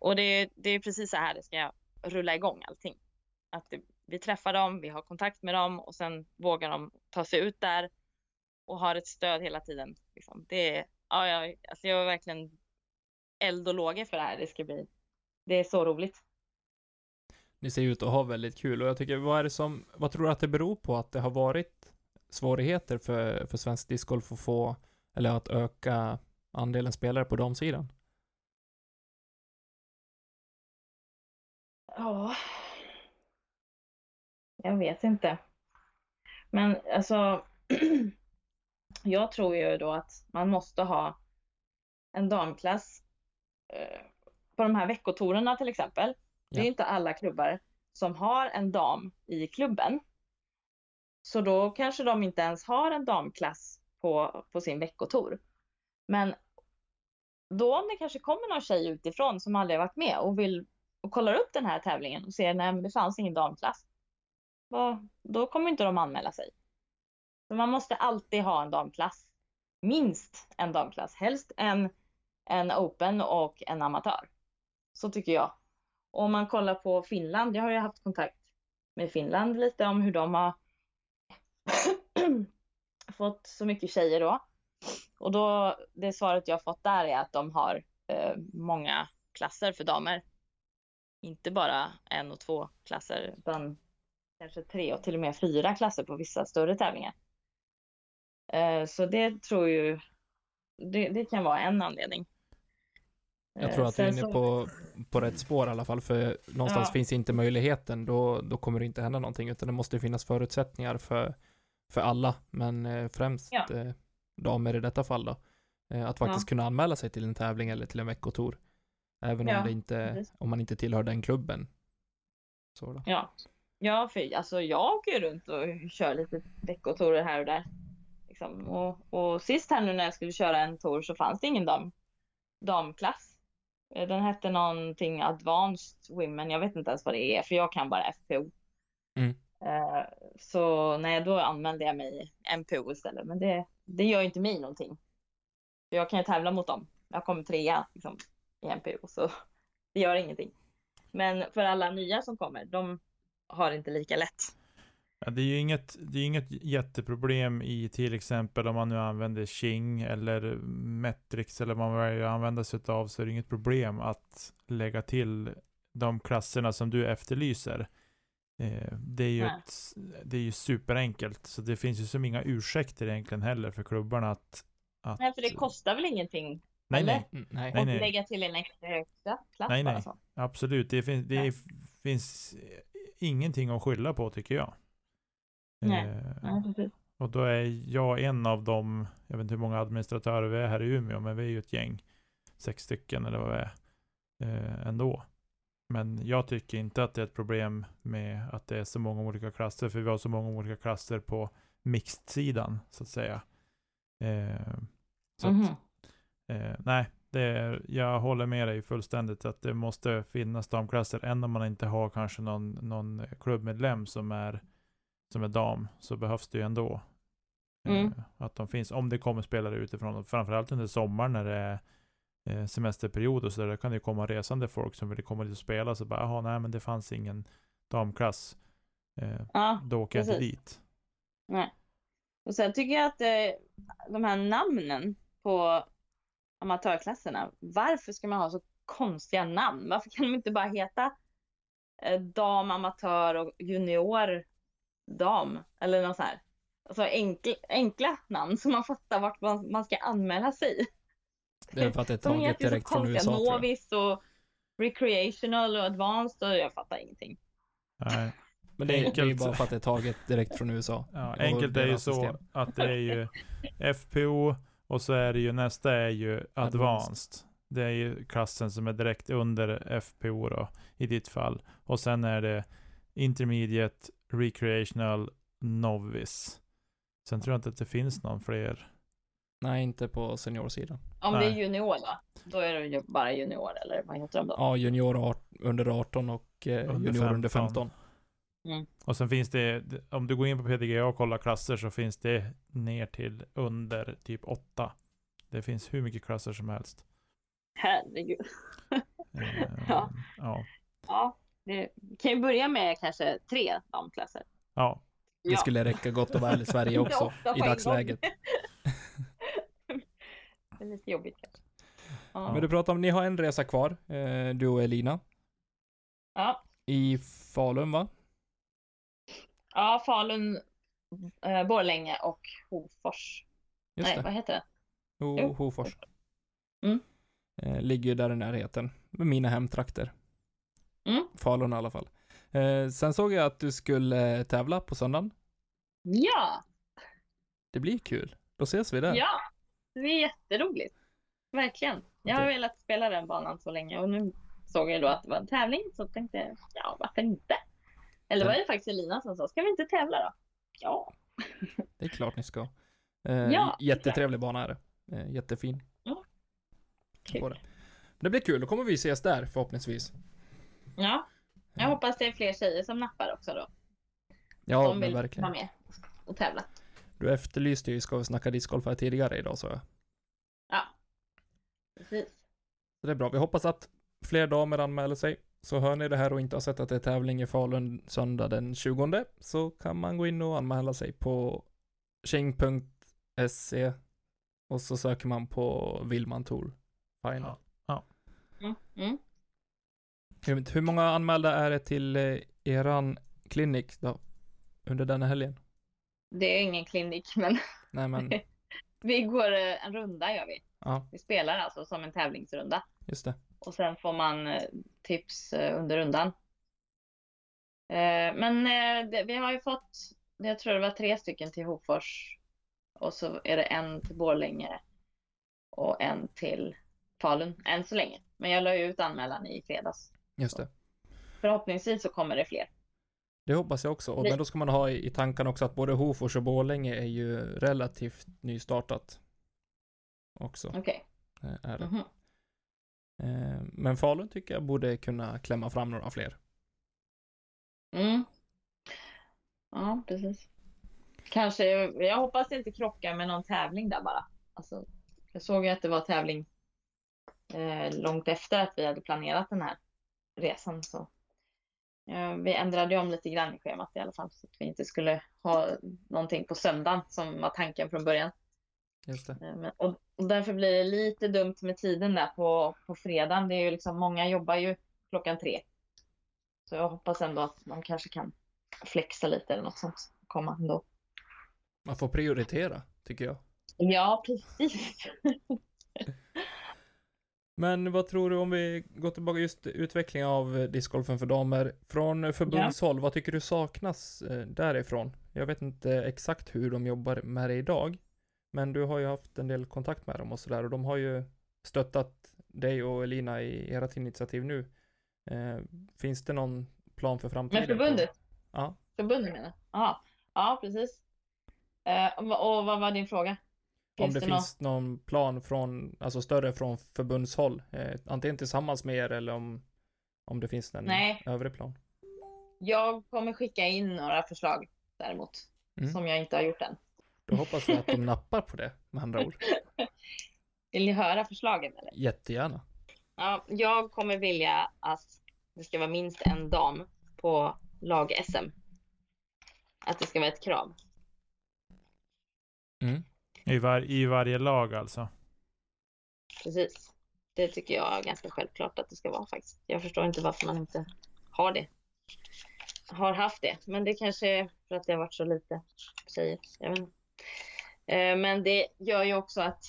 Och det, det är precis så här det ska rulla igång allting. Att det, vi träffar dem, vi har kontakt med dem och sen vågar de ta sig ut där och har ett stöd hela tiden. Liksom. Det är, ja, jag, alltså jag är verkligen eld och lågor för det här. Det ska bli, det är så roligt ni ser ut att ha väldigt kul och jag tycker, vad är det som, vad tror du att det beror på att det har varit svårigheter för, för svensk discgolf att få, eller att öka andelen spelare på damsidan? Ja, jag vet inte. Men alltså, jag tror ju då att man måste ha en damklass eh, på de här veckotorerna till exempel. Det är inte alla klubbar som har en dam i klubben. Så då kanske de inte ens har en damklass på, på sin veckotor. Men då om det kanske kommer någon tjej utifrån som aldrig varit med och vill och kollar upp den här tävlingen och ser att det fanns ingen damklass. Då, då kommer inte de anmäla sig. Så man måste alltid ha en damklass. Minst en damklass. Helst en, en open och en amatör. Så tycker jag. Och om man kollar på Finland, jag har ju haft kontakt med Finland lite om hur de har fått så mycket tjejer då. Och då, det svaret jag fått där är att de har eh, många klasser för damer. Inte bara en och två klasser, utan kanske tre och till och med fyra klasser på vissa större tävlingar. Eh, så det tror ju, det, det kan vara en anledning. Jag tror Eh, att du är inne på, på rätt spår i alla fall, för någonstans Ja. finns inte möjligheten, då, då kommer det inte hända någonting, utan det måste finnas förutsättningar för, för alla, men eh, främst Ja. eh, damer i detta fall då. Att faktiskt Ja. kunna anmäla sig till en tävling eller till en veckotour. Även om, det inte, om man inte tillhör den klubben. Så då. Ja, ja för alltså jag åker ju runt och kör lite veckotorer här och där. Liksom. Och, och sist här nu när jag skulle köra en tour så fanns det ingen dam, damklass. Den hette någonting Advanced Women, jag vet inte ens vad det är för jag kan bara FPO. Mm. Eh, Så nej, då anmälde jag mig MPO istället. Men det, det gör inte mig någonting. För jag kan ju tävla mot dem. Jag kommer trea liksom, i MPO så det gör ingenting. Men för alla nya som kommer, de har inte lika lätt. Ja, det är ju inget, det är inget jätteproblem i till exempel om man nu använder Qing eller Metrix eller vad man väljer att använda sig av så är det inget problem att lägga till de klasserna som du efterlyser. Eh, det, är ju ett, det är ju superenkelt så det finns ju som inga ursäkter egentligen heller för klubbarna att, att Nej, för det kostar väl ingenting nej, eller? nej, Mm, nej. Nej, lägga till en extra högsta klass Nej, nej. så. absolut det, finns, det Nej. finns ingenting att skylla på tycker jag. Nej. Eh, Ja, precis. Och då är jag en av dem, jag vet inte hur många administratörer vi är här i Umeå, men vi är ju ett gäng, sex stycken eller vad vi är, eh, ändå. Men jag tycker inte att det är ett problem med att det är så många olika klasser, för vi har så många olika klasser på mixed-sidan, så att säga. Eh, så att, Mhm. eh, nej, det är, jag håller med dig fullständigt att det måste finnas damklasser, än om man inte har kanske någon, någon klubbmedlem som är, som är dam, så behövs det ju ändå. Mm. Eh, att de finns, om det kommer spelare utifrån, framförallt under sommaren när det är eh, semesterperiod och så där, där kan det ju komma resande folk som vill komma dit och spela, så bara, jaha, nej men det fanns ingen damklass. Eh, Ja, då åker jag inte precis. dit. och sen tycker jag att eh, de här namnen på amatörklasserna, varför ska man ha så konstiga namn? Varför kan de inte bara heta eh, dam, amatör och junior dam? Eller något så här. Alltså enkla, enkla namn så man fattar vart man, man ska anmäla sig. Det är för att det är taget direkt från USA tror jag. Novis och recreational och advanced och jag fattar ingenting. Nej. Men det är, det är ju Enkelt. bara för att det är taget direkt från USA. Ja, enkelt är ju så system. att det är ju FPO och så är det ju nästa är ju advanced. Advanced. Det är ju klassen som är direkt under FPO då i ditt fall. Och sen är det intermediate, recreational, novice. Sen tror jag inte att det finns någon fler. Nej, inte på seniorsidan. Om det är Nej. junior då, då är det ju bara junior eller vad heter de då? Ja, junior under 18 och eh, Under junior under 15. 15. Och sen finns det, om du går in på PDGA och kollar klasser så finns det ner till under typ 8. Det finns hur mycket klasser som helst. Herregud. Eh, Ja. ja. Ja, det kan ju börja med kanske tre damklasser. Ja, Det skulle räcka gott och väl i Sverige också, i dagsläget. det är lite jobbigt kanske. Ja. Men du pratar om, ni har en resa kvar, eh, du och Elina, ja. i Falun va? ja, Falun, eh, Borlänge och Hofors. Just Nej, det. vad heter det? Ho. Hofors. Mm. Eh, ligger ju där i närheten, med mina hemtrakter. Falun i alla fall. Eh, sen såg jag att du skulle tävla på söndagen. Ja, Det blir kul. Då ses vi där. ja, det är jätteroligt. Verkligen. Jag har velat spela den banan så länge och nu såg jag då att det var en tävling så tänkte jag, ja varför inte? Eller var det faktiskt Elina som sa, ska vi inte tävla då? Ja. Det är klart ni ska. Eh, Ja, jättetrevlig bana är det. Eh, jättefin. Ja. Kul. Det. det blir kul, då kommer vi ses där förhoppningsvis. Ja, jag Ja. hoppas det är fler tjejer som nappar också då. Ja, men vill vara verkligen. med och tävla. Du efterlyste ju Ska vi snacka discgolf här tidigare idag så jag. Ja, precis. Så det är bra. Vi hoppas att fler damer anmäler sig. Så hör ni det här och inte har sett att det är tävling i Falun söndag den 20 så kan man gå in och anmäla sig på tjing.se och så söker man på Willman Tour Final. Mm. Mm. Hur många anmälda är det till eh, eran klinik då? Under denna helgen? Det är ingen klinik, men Nej men, vi går eh, en runda gör vi. ja, Vi spelar alltså som en tävlingsrunda. just det. Och sen får man eh, tips under rundan. Men vi har ju fått, jag tror det var tre stycken till Hofors. Och så är det en till Borlänge och en till Falun än så länge. Men jag la ju ut anmälan i fredags. Just det. Förhoppningsvis så kommer det fler. Det hoppas jag också. Och, men då ska man ha i, tankarna också att både Hofors och Borlänge är ju relativt nystartat. Också. Okej. Är det. Mhm. Eh, Men Falun tycker jag borde kunna klämma fram några fler. Mm. Ja, precis. Kanske, jag hoppas det inte krockar med någon tävling där bara. Alltså, jag såg ju att det var tävling eh, långt efter att vi hade planerat den här resan. Så. Eh, vi ändrade om lite grann i schemat i alla fall så att vi inte skulle ha någonting på söndagen som var tanken från början. Just det. Eh, och därför blir det lite dumt med tiden där på, på fredagen. Det är ju liksom, många jobbar ju klockan tre. Så jag hoppas ändå att man kanske kan flexa lite eller något sånt. Komma ändå. Man får prioritera, tycker jag. Ja, precis. Men vad tror du om vi går tillbaka just utvecklingen av discgolfen för damer? Från förbundshåll, vad tycker du saknas eh, därifrån? Jag vet inte exakt hur de jobbar med det idag. Men du har ju haft en del kontakt med dem och sådär och de har ju stöttat dig och Elina i ert initiativ nu. Eh, finns det någon plan för framtiden? Med förbundet? Ja. Förbundet menar? Ja, ja precis. Eh, och vad var din fråga? Om det, det finns någon plan från, alltså större från förbundshåll, eh, antingen tillsammans med er eller om, om det finns en Nej. övrig plan. Jag kommer skicka in några förslag däremot. Mm. Som jag inte har gjort än. Då hoppas vi att de nappar på det, med andra ord. Vill ni höra förslagen eller? Jättegärna. Ja, jag kommer vilja att det ska vara minst en dam på lag-SM. Att det ska vara ett krav. Mm. I, var, I varje lag alltså. Precis. Det tycker jag är ganska självklart att det ska vara faktiskt. Jag förstår inte varför man inte har det. Har haft det. Men det kanske är för att det har varit så lite tjejer. Jag vet inte. Eh, men det gör ju också att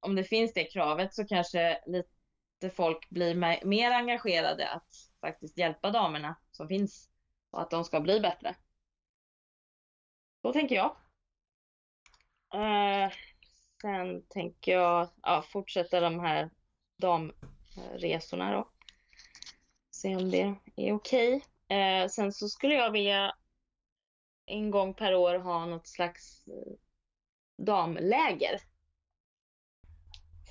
om det finns det kravet så kanske lite folk blir mer engagerade att faktiskt hjälpa damerna som finns och att de ska bli bättre. Så tänker jag. Eh, Sen tänker jag ja, fortsätta de här damresorna då. Se om det är okej. Eh, sen så skulle jag vilja en gång per år ha något slags eh, damläger.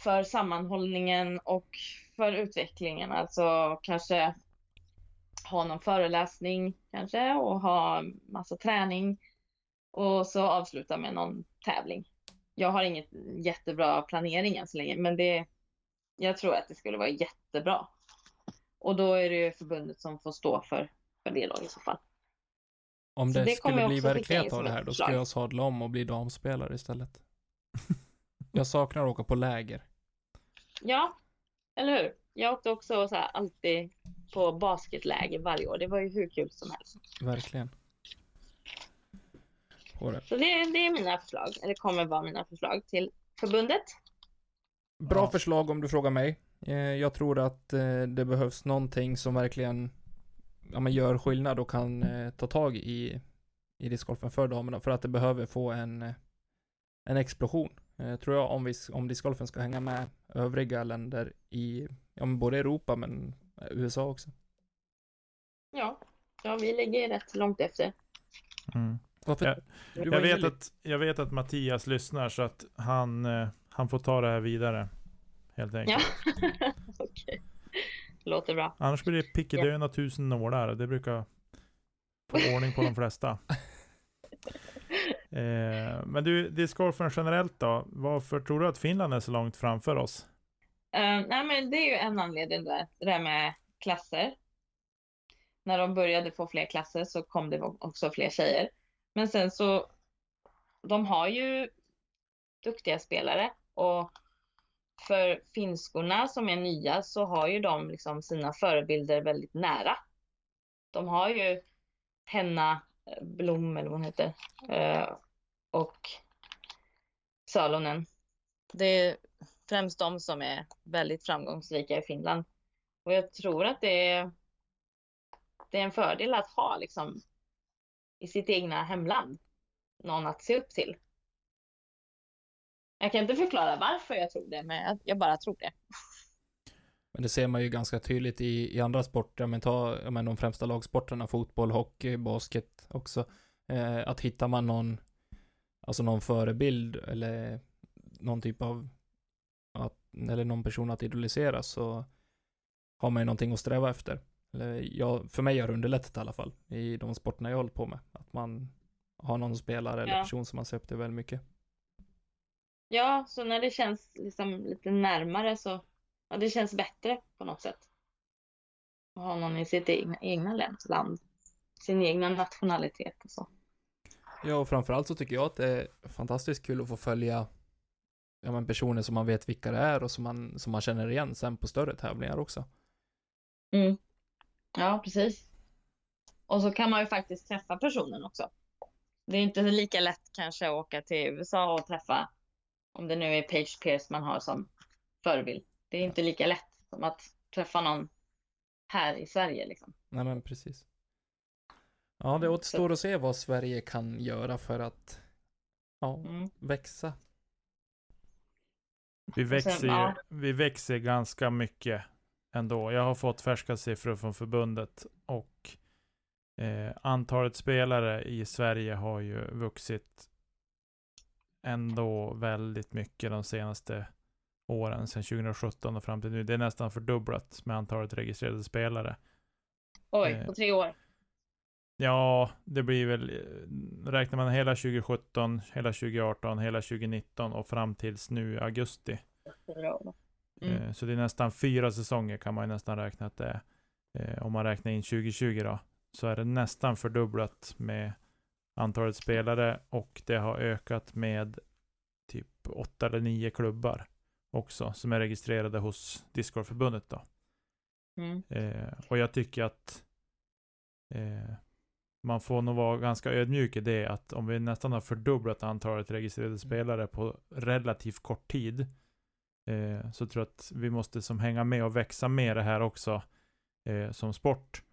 För sammanhållningen och för utvecklingen. Alltså kanske ha någon föreläsning kanske och ha massa träning. Och så avsluta med någon tävling jag har inget jättebra planering än så länge, men det, jag tror att det skulle vara jättebra. Och då är det ju förbundet som får stå för, för det då i så fall. Om Så det, det skulle bli verklighet av det här, då förslag. jag sadla om och bli damspelare istället. jag saknar att åka på läger. Ja, eller hur? Jag åkte också så här, alltid på basketläger varje år. Det var ju hur kul som helst. Verkligen. På det. Så det, det är mina förslag, eller kommer vara mina förslag till förbundet. Bra Ja. förslag om du frågar mig. Eh, Jag tror att eh, det behövs någonting som verkligen ja, men gör skillnad och kan eh, ta tag i, i discgolfen för damerna. För att det behöver få en, en explosion. Tror jag om, vi, om discgolfen ska hänga med övriga länder i ja, men både Europa men USA också. Ja, ja vi ligger rätt långt efter. Mm. Varför? Ja, Jag, inne vet att, jag vet att Mattias lyssnar så att han, eh, han får ta det här vidare. Helt enkelt. Ja, okej. Låter bra. Annars blir det pickedöna tusen nålar. Det brukar få ordning på de flesta. Eh, men du, discgolfen generellt då? Varför tror du att Finland är så långt framför oss? Uh, nej, men det är ju en anledning där, det där med klasser. När de började få fler klasser så kom det också fler tjejer. Men sen så, de har ju duktiga spelare och för finskorna som är nya så har ju de liksom sina förebilder väldigt nära. De har ju Henna eh, Blom eller vad hon heter eh, och Salonen. Det är främst de som är väldigt framgångsrika i Finland. Och jag tror att det är, det är en fördel att ha liksom i sitt egna hemland någon att se upp till. Jag kan inte förklara varför jag tror det, men jag bara tror det. Men det ser man ju ganska tydligt i, i andra sporter, men ta men de främsta lagsporterna, fotboll, hockey, basket också. Eh, att hittar man någon, alltså någon förebild eller någon typ av, att, eller någon person att idolisera så har man ju någonting att sträva efter. Eller jag, för mig har det underlättat i alla fall i de sporterna jag hållit på med. Att man har någon spelare eller ja. person som man ser upp till väldigt mycket. Ja, så när det känns liksom lite närmare så ja, det känns bättre på något sätt. Att ha någon i sitt egna, egna land, sin egna nationalitet och så. Ja, och framförallt så tycker jag att det är fantastiskt kul att få följa ja, men personer som man vet vilka det är och som man, som man känner igen sen på större tävlingar också. Mm. Ja, precis. Och så kan man ju faktiskt träffa personen också. Det är inte lika lätt kanske att åka till USA och träffa om det nu är Page Pierce man har som förebild. Det är inte lika lätt som att träffa någon här i Sverige liksom. Nej men precis. Ja, det återstår Så. att se vad Sverige kan göra för att ja, mm. växa. Vi växer, sen, ja. vi växer ganska mycket ändå. Jag har fått färska siffror från förbundet och eh, antalet spelare i Sverige har ju vuxit ändå väldigt mycket de senaste åren, sedan 2017 och fram till nu. Det är nästan fördubblat med antalet registrerade spelare. Oj, eh, på tre år? Ja, det blir väl, eh, räknar man hela 2017, hela 2018, hela 2019 och fram tills nu augusti. Mm. Eh, så det är nästan fyra säsonger kan man nästan räkna att det är. Eh, om man räknar in 2020 då, så är det nästan fördubblat med antalet spelare och det har ökat med typ åtta eller nio klubbar också som är registrerade hos Discordförbundet då. Mm. Eh, och jag tycker att eh, man får nog vara ganska ödmjuk i det att om vi nästan har fördubblat antalet registrerade mm. spelare på relativt kort tid eh, så tror jag att vi måste som hänga med och växa med det här också eh, som sport.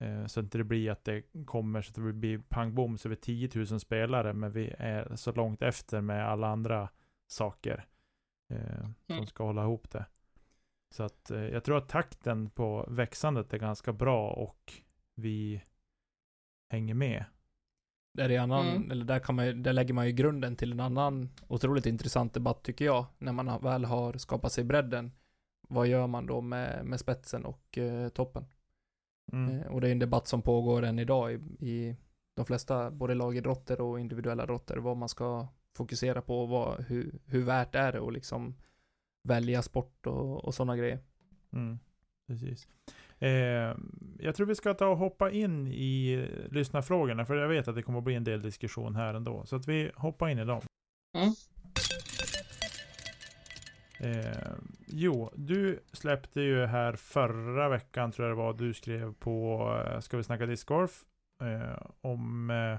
Eh, så att det inte blir att det kommer så att det blir pang bom så vi 10 000 spelare men vi är så långt efter med alla andra saker eh, mm. som ska hålla ihop det. Så att eh, jag tror att takten på växandet är ganska bra och vi hänger med. Där, är annan, mm. eller där, kan man, där lägger man ju grunden till en annan otroligt intressant debatt tycker jag. När man väl har skapat sig bredden. Vad gör man då med, med spetsen och eh, toppen? Mm. Eh, och det är en debatt som pågår än idag i, i de flesta, både lagidrotter och individuella idrotter, vad man ska fokusera på, vad, hur, hur värt är det att liksom välja sport och, och sådana grejer. Mm. Precis. Eh, jag tror vi ska ta och hoppa in i lyssnarfrågorna, för jag vet att det kommer att bli en del diskussion här ändå. Så att vi hoppar in i dem. Mm. Eh, jo, du släppte ju här förra veckan, tror jag det var, du skrev på eh, Ska vi snacka discgolf? Eh, om eh,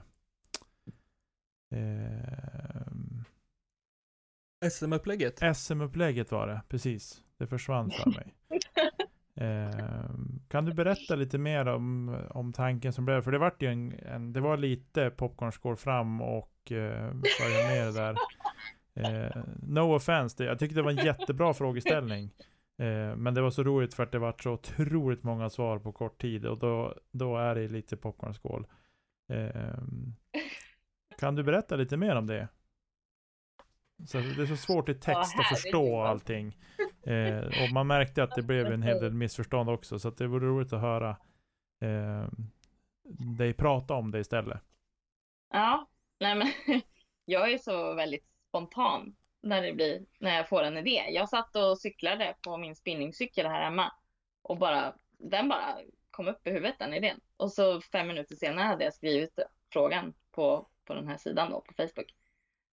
eh SM-upplägget? SM-upplägget var det, precis. Det försvann för mig. Eh, kan du berätta lite mer om, om tanken som blev? För det var ju en, en det var lite popcornskål fram och eh, följa med där. Eh, no offense, det, jag tyckte det var en jättebra frågeställning. Eh, men det var så roligt för att det var så otroligt många svar på kort tid och då, då är det lite popcornskål. Eh, kan du berätta lite mer om det? Så det är så svårt i text att förstå allting. Eh, och man märkte att det blev en hel del missförstånd också, så det vore roligt att höra eh, dig prata om det istället. Ja, nej men jag är så väldigt spontan när det blir, när jag får en idé. Jag satt och cyklade på min spinningcykel här hemma och bara, den bara kom upp i huvudet, den idén. Och så fem minuter senare hade jag skrivit frågan på, på den här sidan då, på Facebook.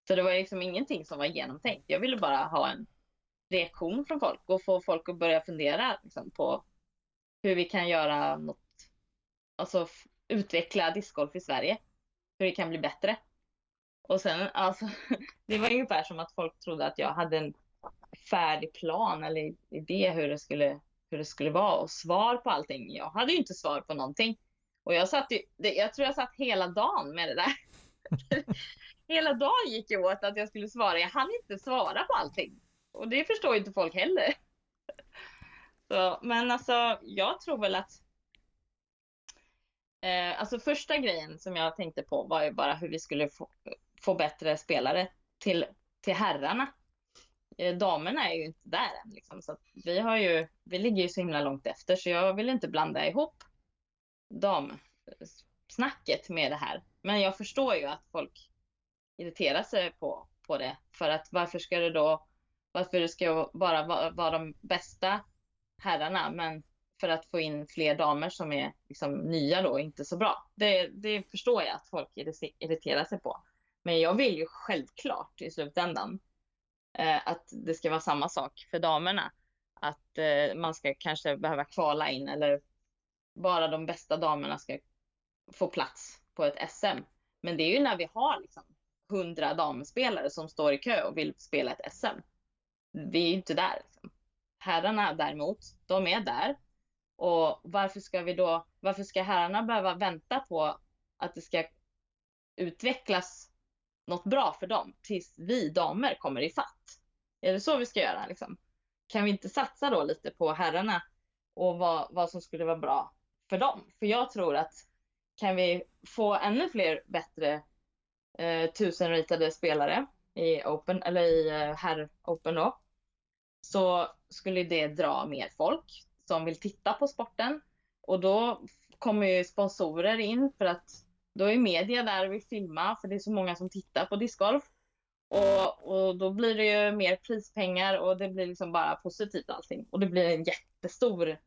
Så det var liksom ingenting som var genomtänkt. Jag ville bara ha en reaktion från folk och få folk att börja fundera liksom, på hur vi kan göra något, alltså utveckla discgolf i Sverige. Hur det kan bli bättre. Och sen, alltså, det var ungefär som att folk trodde att jag hade en färdig plan eller idé hur det skulle, hur det skulle vara och svar på allting. Jag hade ju inte svar på någonting. Och jag satt ju, jag tror jag satt hela dagen med det där. hela dagen gick ju åt att jag skulle svara. Jag hann inte svara på allting. Och det förstår ju inte folk heller. Så, men alltså, jag tror väl att eh, Alltså första grejen som jag tänkte på var ju bara hur vi skulle få, få bättre spelare till, till herrarna. Eh, damerna är ju inte där än. Liksom, så vi, har ju, vi ligger ju så himla långt efter så jag vill inte blanda ihop damsnacket med det här. Men jag förstår ju att folk irriterar sig på, på det. För att varför ska det då varför det ska bara vara, vara de bästa herrarna men för att få in fler damer som är liksom nya då inte så bra. Det, det förstår jag att folk irriterar sig på. Men jag vill ju självklart i slutändan eh, att det ska vara samma sak för damerna. Att eh, man ska kanske behöva kvala in eller bara de bästa damerna ska få plats på ett SM. Men det är ju när vi har liksom 100 damspelare som står i kö och vill spela ett SM. Vi är ju inte där. Liksom. Herrarna däremot, de är där. Och varför ska vi då, varför ska herrarna behöva vänta på att det ska utvecklas något bra för dem tills vi damer kommer i fatt. Är det så vi ska göra? Liksom? Kan vi inte satsa då lite på herrarna och vad, vad som skulle vara bra för dem? För jag tror att kan vi få ännu fler bättre eh, tusenritade spelare i Open, eller i eh, herr Open då, så skulle det dra mer folk som vill titta på sporten. Och då kommer ju sponsorer in för att då är media där och vill filma för det är så många som tittar på discgolf. Och, och då blir det ju mer prispengar och det blir liksom bara positivt allting. Och det blir en jättestor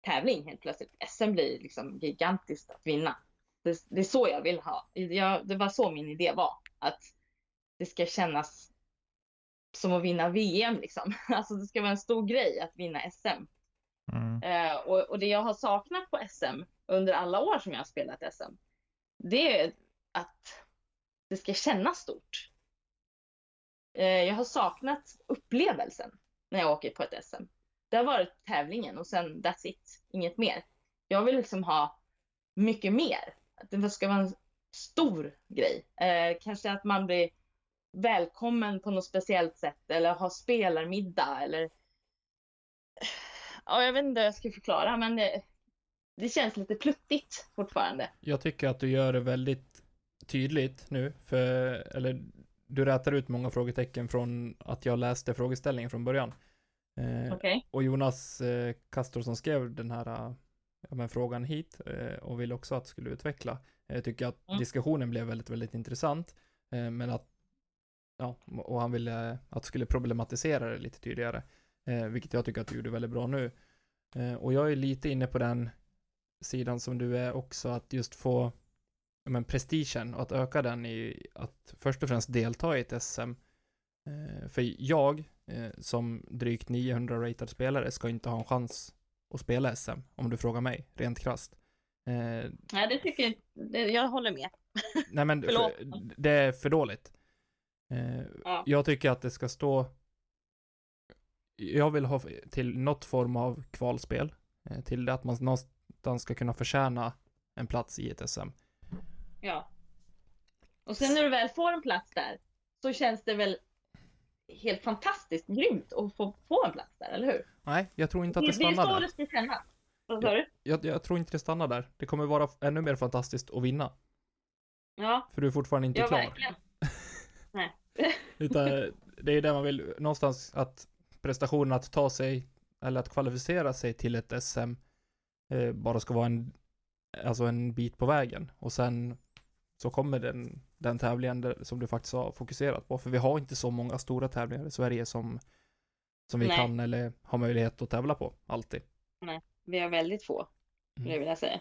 tävling helt plötsligt. SM blir liksom gigantiskt att vinna. Det, det är så jag vill ha. Jag, det var så min idé var. Att det ska kännas som att vinna VM liksom. Alltså det ska vara en stor grej att vinna SM. Mm. Uh, och, och, det jag har saknat på SM under alla år som jag har spelat SM, det är att det ska kännas stort. Uh, jag har saknat upplevelsen när jag åker på ett SM. Det har varit tävlingen och sen that's it, inget mer. Jag vill liksom ha mycket mer. Det ska vara en stor grej. Uh, kanske att man blir välkommen på något speciellt sätt eller ha spelarmiddag eller ja, jag vet inte hur jag ska förklara men det, det känns lite pluttigt fortfarande. Jag tycker att du gör det väldigt tydligt nu för, eller du rätar ut många frågetecken från att jag läste frågeställningen från början. Eh, okay. Och Jonas eh, Kastor som skrev den här ja, men frågan hit eh, och vill också att skulle utveckla. Jag tycker att mm. diskussionen blev väldigt, väldigt intressant. Eh, men att ja, och han ville att du skulle problematisera det lite tydligare. Eh, vilket jag tycker att du gjorde väldigt bra nu. Eh, och jag är lite inne på den sidan som du är också, att just få men, prestigen och att öka den i att först och främst delta i ett SM. Eh, för jag, eh, som drygt 900 ratad spelare, ska inte ha en chans att spela SM, om du frågar mig, rent krasst. Eh, Nej, det tycker jag, jag håller med. Nej, men för, det är för dåligt. Eh, ja. Jag tycker att det ska stå jag vill ha till något form av kvalspel. Eh, till att man någonstans ska kunna förtjäna en plats i ett SM. Ja. Och sen när du väl får en plats där så känns det väl helt fantastiskt grymt att få, få en plats där, eller hur? Nej, jag tror inte att det, det stannar där. Det är så det ska kännas. Vad sa du? Jag, jag, tror inte det stannar där. Det kommer vara ännu mer fantastiskt att vinna. Ja. För du är fortfarande inte ja, klar. Verkligen. Nej. Utan det är det man vill, någonstans att prestationen att ta sig, eller att kvalificera sig till ett SM, eh, bara ska vara en, alltså en bit på vägen. Och sen så kommer den, den tävlingen där, som du faktiskt har fokuserat på. För vi har inte så många stora tävlingar i Sverige som, som vi Nej. kan eller har möjlighet att tävla på, alltid. Vi har väldigt få, skulle jag Mm. vilja säga.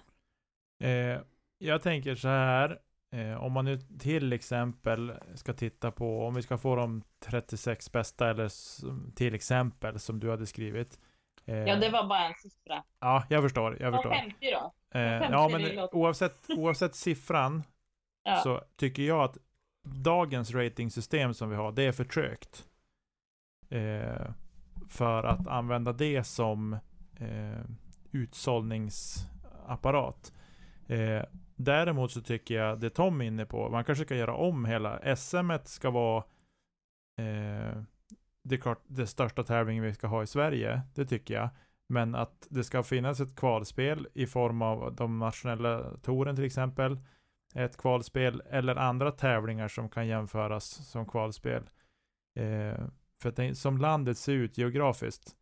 Eh, jag tänker så här. Eh, om man nu till exempel ska titta på, om vi ska få de 36 bästa eller till exempel som du hade skrivit. Eh, Ja, det var bara en siffra. Ja, jag förstår. Jag Ja, förstår. 50 då. Eh, 50 ja, det men oavsett, oavsett siffran Ja. så tycker jag att dagens ratingsystem som vi har, det är för trögt. Eh, för att använda det som eh, utsållningsapparat. Eh, däremot så tycker jag det Tom är inne på, man kanske ska göra om hela SM ska vara eh, det, är klart, det största tävlingen vi ska ha i Sverige, det tycker jag. Men att det ska finnas ett kvalspel i form av de nationella touren till exempel. Ett kvalspel eller andra tävlingar som kan jämföras som kvalspel. Eh, för att det, som landet ser ut geografiskt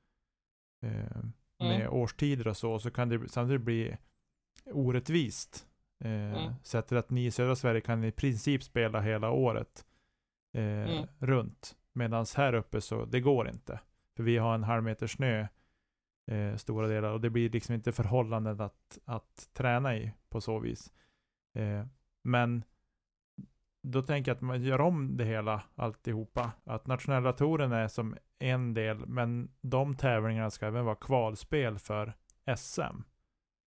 eh, med Mm. årstider och så, så kan det samtidigt bli orättvist. Eh, Mm. Att, att ni i södra Sverige kan i princip spela hela året eh, Mm. runt. Medan här uppe så, det går inte. För vi har en halv meter snö eh, stora delar och det blir liksom inte förhållanden att, att träna i på så vis. Eh, men då tänker jag att man gör om det hela alltihopa. Att nationella touren är som en del, men de tävlingarna ska även vara kvalspel för SM.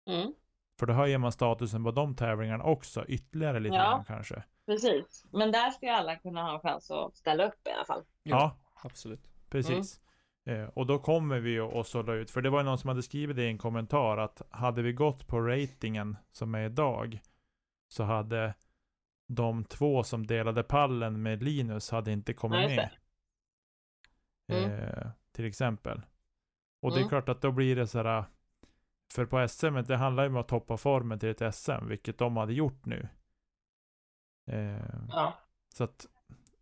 Mm, För då höjer man statusen på de tävlingarna också ytterligare lite Ja. grann kanske. precis. Men där ska ju alla kunna ha en chans att ställa upp i alla fall. Jo, Ja, Absolut. Precis. Eh, och då kommer vi att sålla ut, för det var ju någon som hade skrivit det i en kommentar att hade vi gått på ratingen som är idag så hade de två som delade pallen med Linus hade inte kommit Ja, med. Mm. Eh, till exempel. Och det är Mm. klart att då blir det så här. För på SM, det handlar ju om att toppa formen till ett SM, vilket de hade gjort nu. Eh, Ja. så att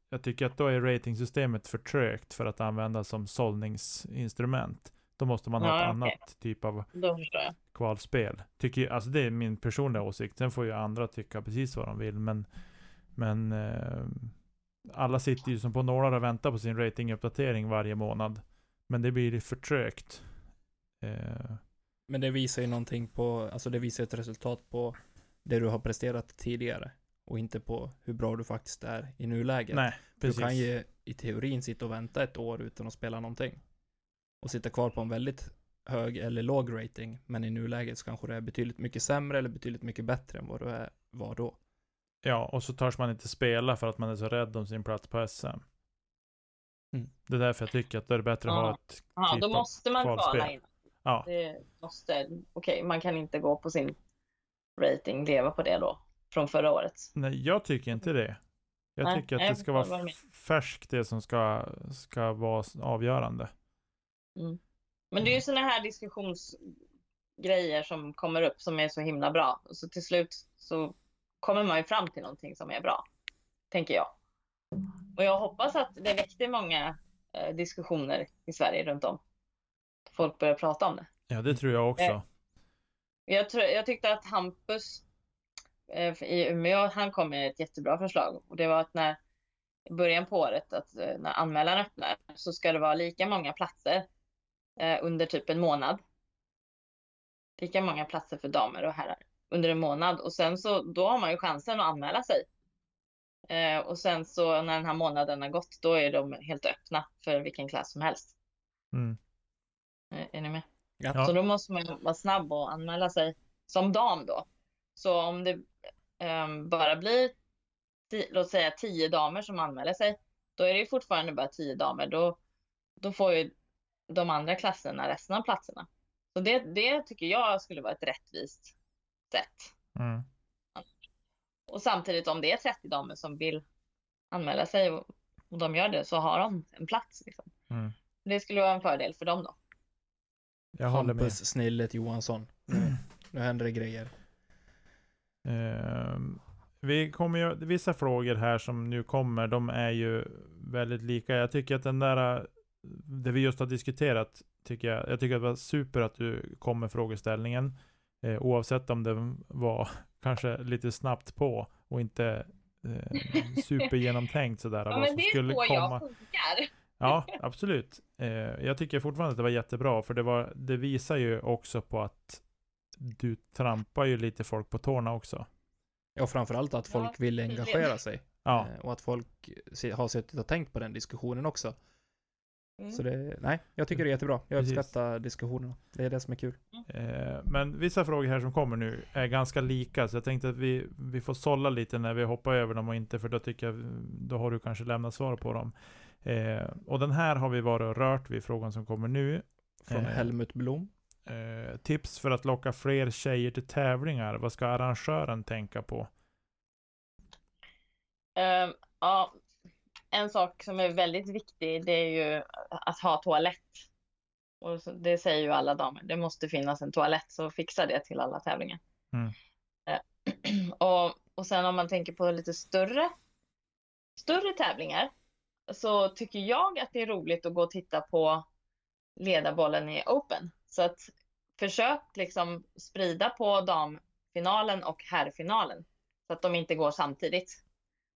jag tycker att då är ratingsystemet för trögt för att använda som sållningsinstrument. Då måste man ha Ja, ett okej. annat typ av kvalspel. Tycker, alltså det är min personliga åsikt. Sen får ju andra tycka precis vad de vill. Men, men eh, alla sitter ju som på nålar och väntar på sin ratinguppdatering varje månad. Men det blir för trögt. Eh, Men det visar ju någonting på, alltså det visar ett resultat på det du har presterat tidigare. Och inte på hur bra du faktiskt är i nuläget. nej, du precis. kan ju i teorin sitta och vänta ett år utan att spela någonting. Och sitta kvar på en väldigt hög eller låg rating. Men i nuläget så kanske det är betydligt mycket sämre eller betydligt mycket bättre än vad du är, var då. Ja, och så törs man inte spela för att man är så rädd om sin plats på SM. Mm. Det är därför jag tycker att det är bättre att ha Ja. ett Ja, typ då av måste man kvala in. Ja. Det måste, okej, man kan inte gå på sin rating, leva på det då, från förra året. Nej, jag tycker inte det. Jag Nej, tycker att jag det ska vara färskt det som ska, ska vara avgörande. Men det är ju sådana här diskussionsgrejer som kommer upp som är så himla bra. Och så till slut så kommer man ju fram till någonting som är bra, tänker jag. Och jag hoppas att det väckte många eh, diskussioner i Sverige runt om. Folk börjar prata om det. Ja, det tror jag också. Eh. Jag, tror, jag tyckte att Hampus eh, i Umeå, han kom med ett jättebra förslag. Och det var att när i början på året, att eh, när anmälan öppnar, så ska det vara lika många platser eh, under typ en månad. Lika många platser för damer och herrar under en månad. Och sen så, då har man ju chansen att anmäla sig. Eh, och sen så när den här månaden har gått, då är de helt öppna för vilken klass som helst. Mm. Är ni med? Ja. Så då måste man vara snabb och anmäla sig som dam då. Så om det ehm, bara blir, låt säga tio damer som anmäler sig, då är det ju fortfarande bara tio damer. Då, då får ju de andra klasserna resten av platserna. Så det, det tycker jag skulle vara ett rättvist sätt. Mm. Och samtidigt om det är 30 damer som vill anmäla sig och, och de gör det så har de en plats. Liksom. Mm. Det skulle vara en fördel för dem då. Jag håller med. Hampus Snillet Johansson. Nu, nu händer det grejer. Ehm, vi kommer ju, vissa frågor här som nu kommer, de är ju väldigt lika. Jag tycker att den där, det vi just har diskuterat, tycker jag, jag tycker att det var super att du kom med frågeställningen. Eh, oavsett om det var kanske lite snabbt på och inte eh, supergenomtänkt sådär. Ja, men det är så komma. jag funkar. Ja, absolut. Eh, jag tycker fortfarande att det var jättebra, för det, var, det visar ju också på att du trampar ju lite folk på tårna också. Ja, framförallt att folk Ja, vill engagera sig. Ja, Eh, Och att folk har suttit och tänkt på den diskussionen också. Mm. Så det, nej, jag tycker det är jättebra. Jag Precis. uppskattar diskussionerna. Det är det som är kul. eh, men vissa frågor här som kommer nu är ganska lika, så jag tänkte att vi, vi får sålla lite när vi hoppar över dem och inte, för då tycker jag, då har du kanske lämnat svar på dem. Eh, och den här har vi varit och rört vid frågan som kommer nu. Från Eh. Helmut Blom. Eh, tips för att locka fler tjejer till tävlingar. Vad ska arrangören tänka på? Ehm, ja, en sak som är väldigt viktig det är ju att ha toalett. Och det säger ju alla damer. Det måste finnas en toalett, så fixa det till alla tävlingar. Mm. Eh, och, och sen om man tänker på lite större, större tävlingar så tycker jag att det är roligt att gå och titta på ledarbollen i Open. Så att försök liksom sprida på damfinalen och herrfinalen så att de inte går samtidigt.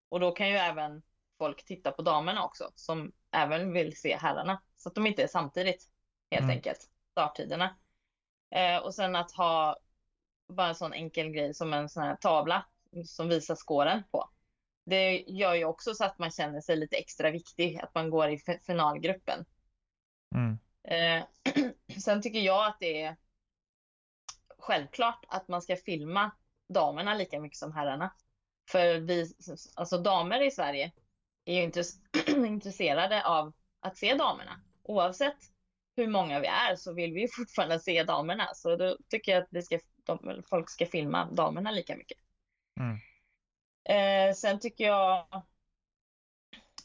Och då kan ju även folk titta på damerna också som även vill se herrarna så att de inte är samtidigt helt Mm. enkelt starttiderna. Eh, och sen att ha bara en sån enkel grej som en sån här tavla som visar skåren på. Det gör ju också så att man känner sig lite extra viktig, att man går i fi- finalgruppen. Mm. Eh, sen tycker jag att det är självklart att man ska filma damerna lika mycket som herrarna. För vi, alltså damer i Sverige är ju intress- intresserade av att se damerna. Oavsett hur många vi är så vill vi ju fortfarande se damerna. Så då tycker jag att vi ska, de, folk ska filma damerna lika mycket. Mm. Eh, sen tycker jag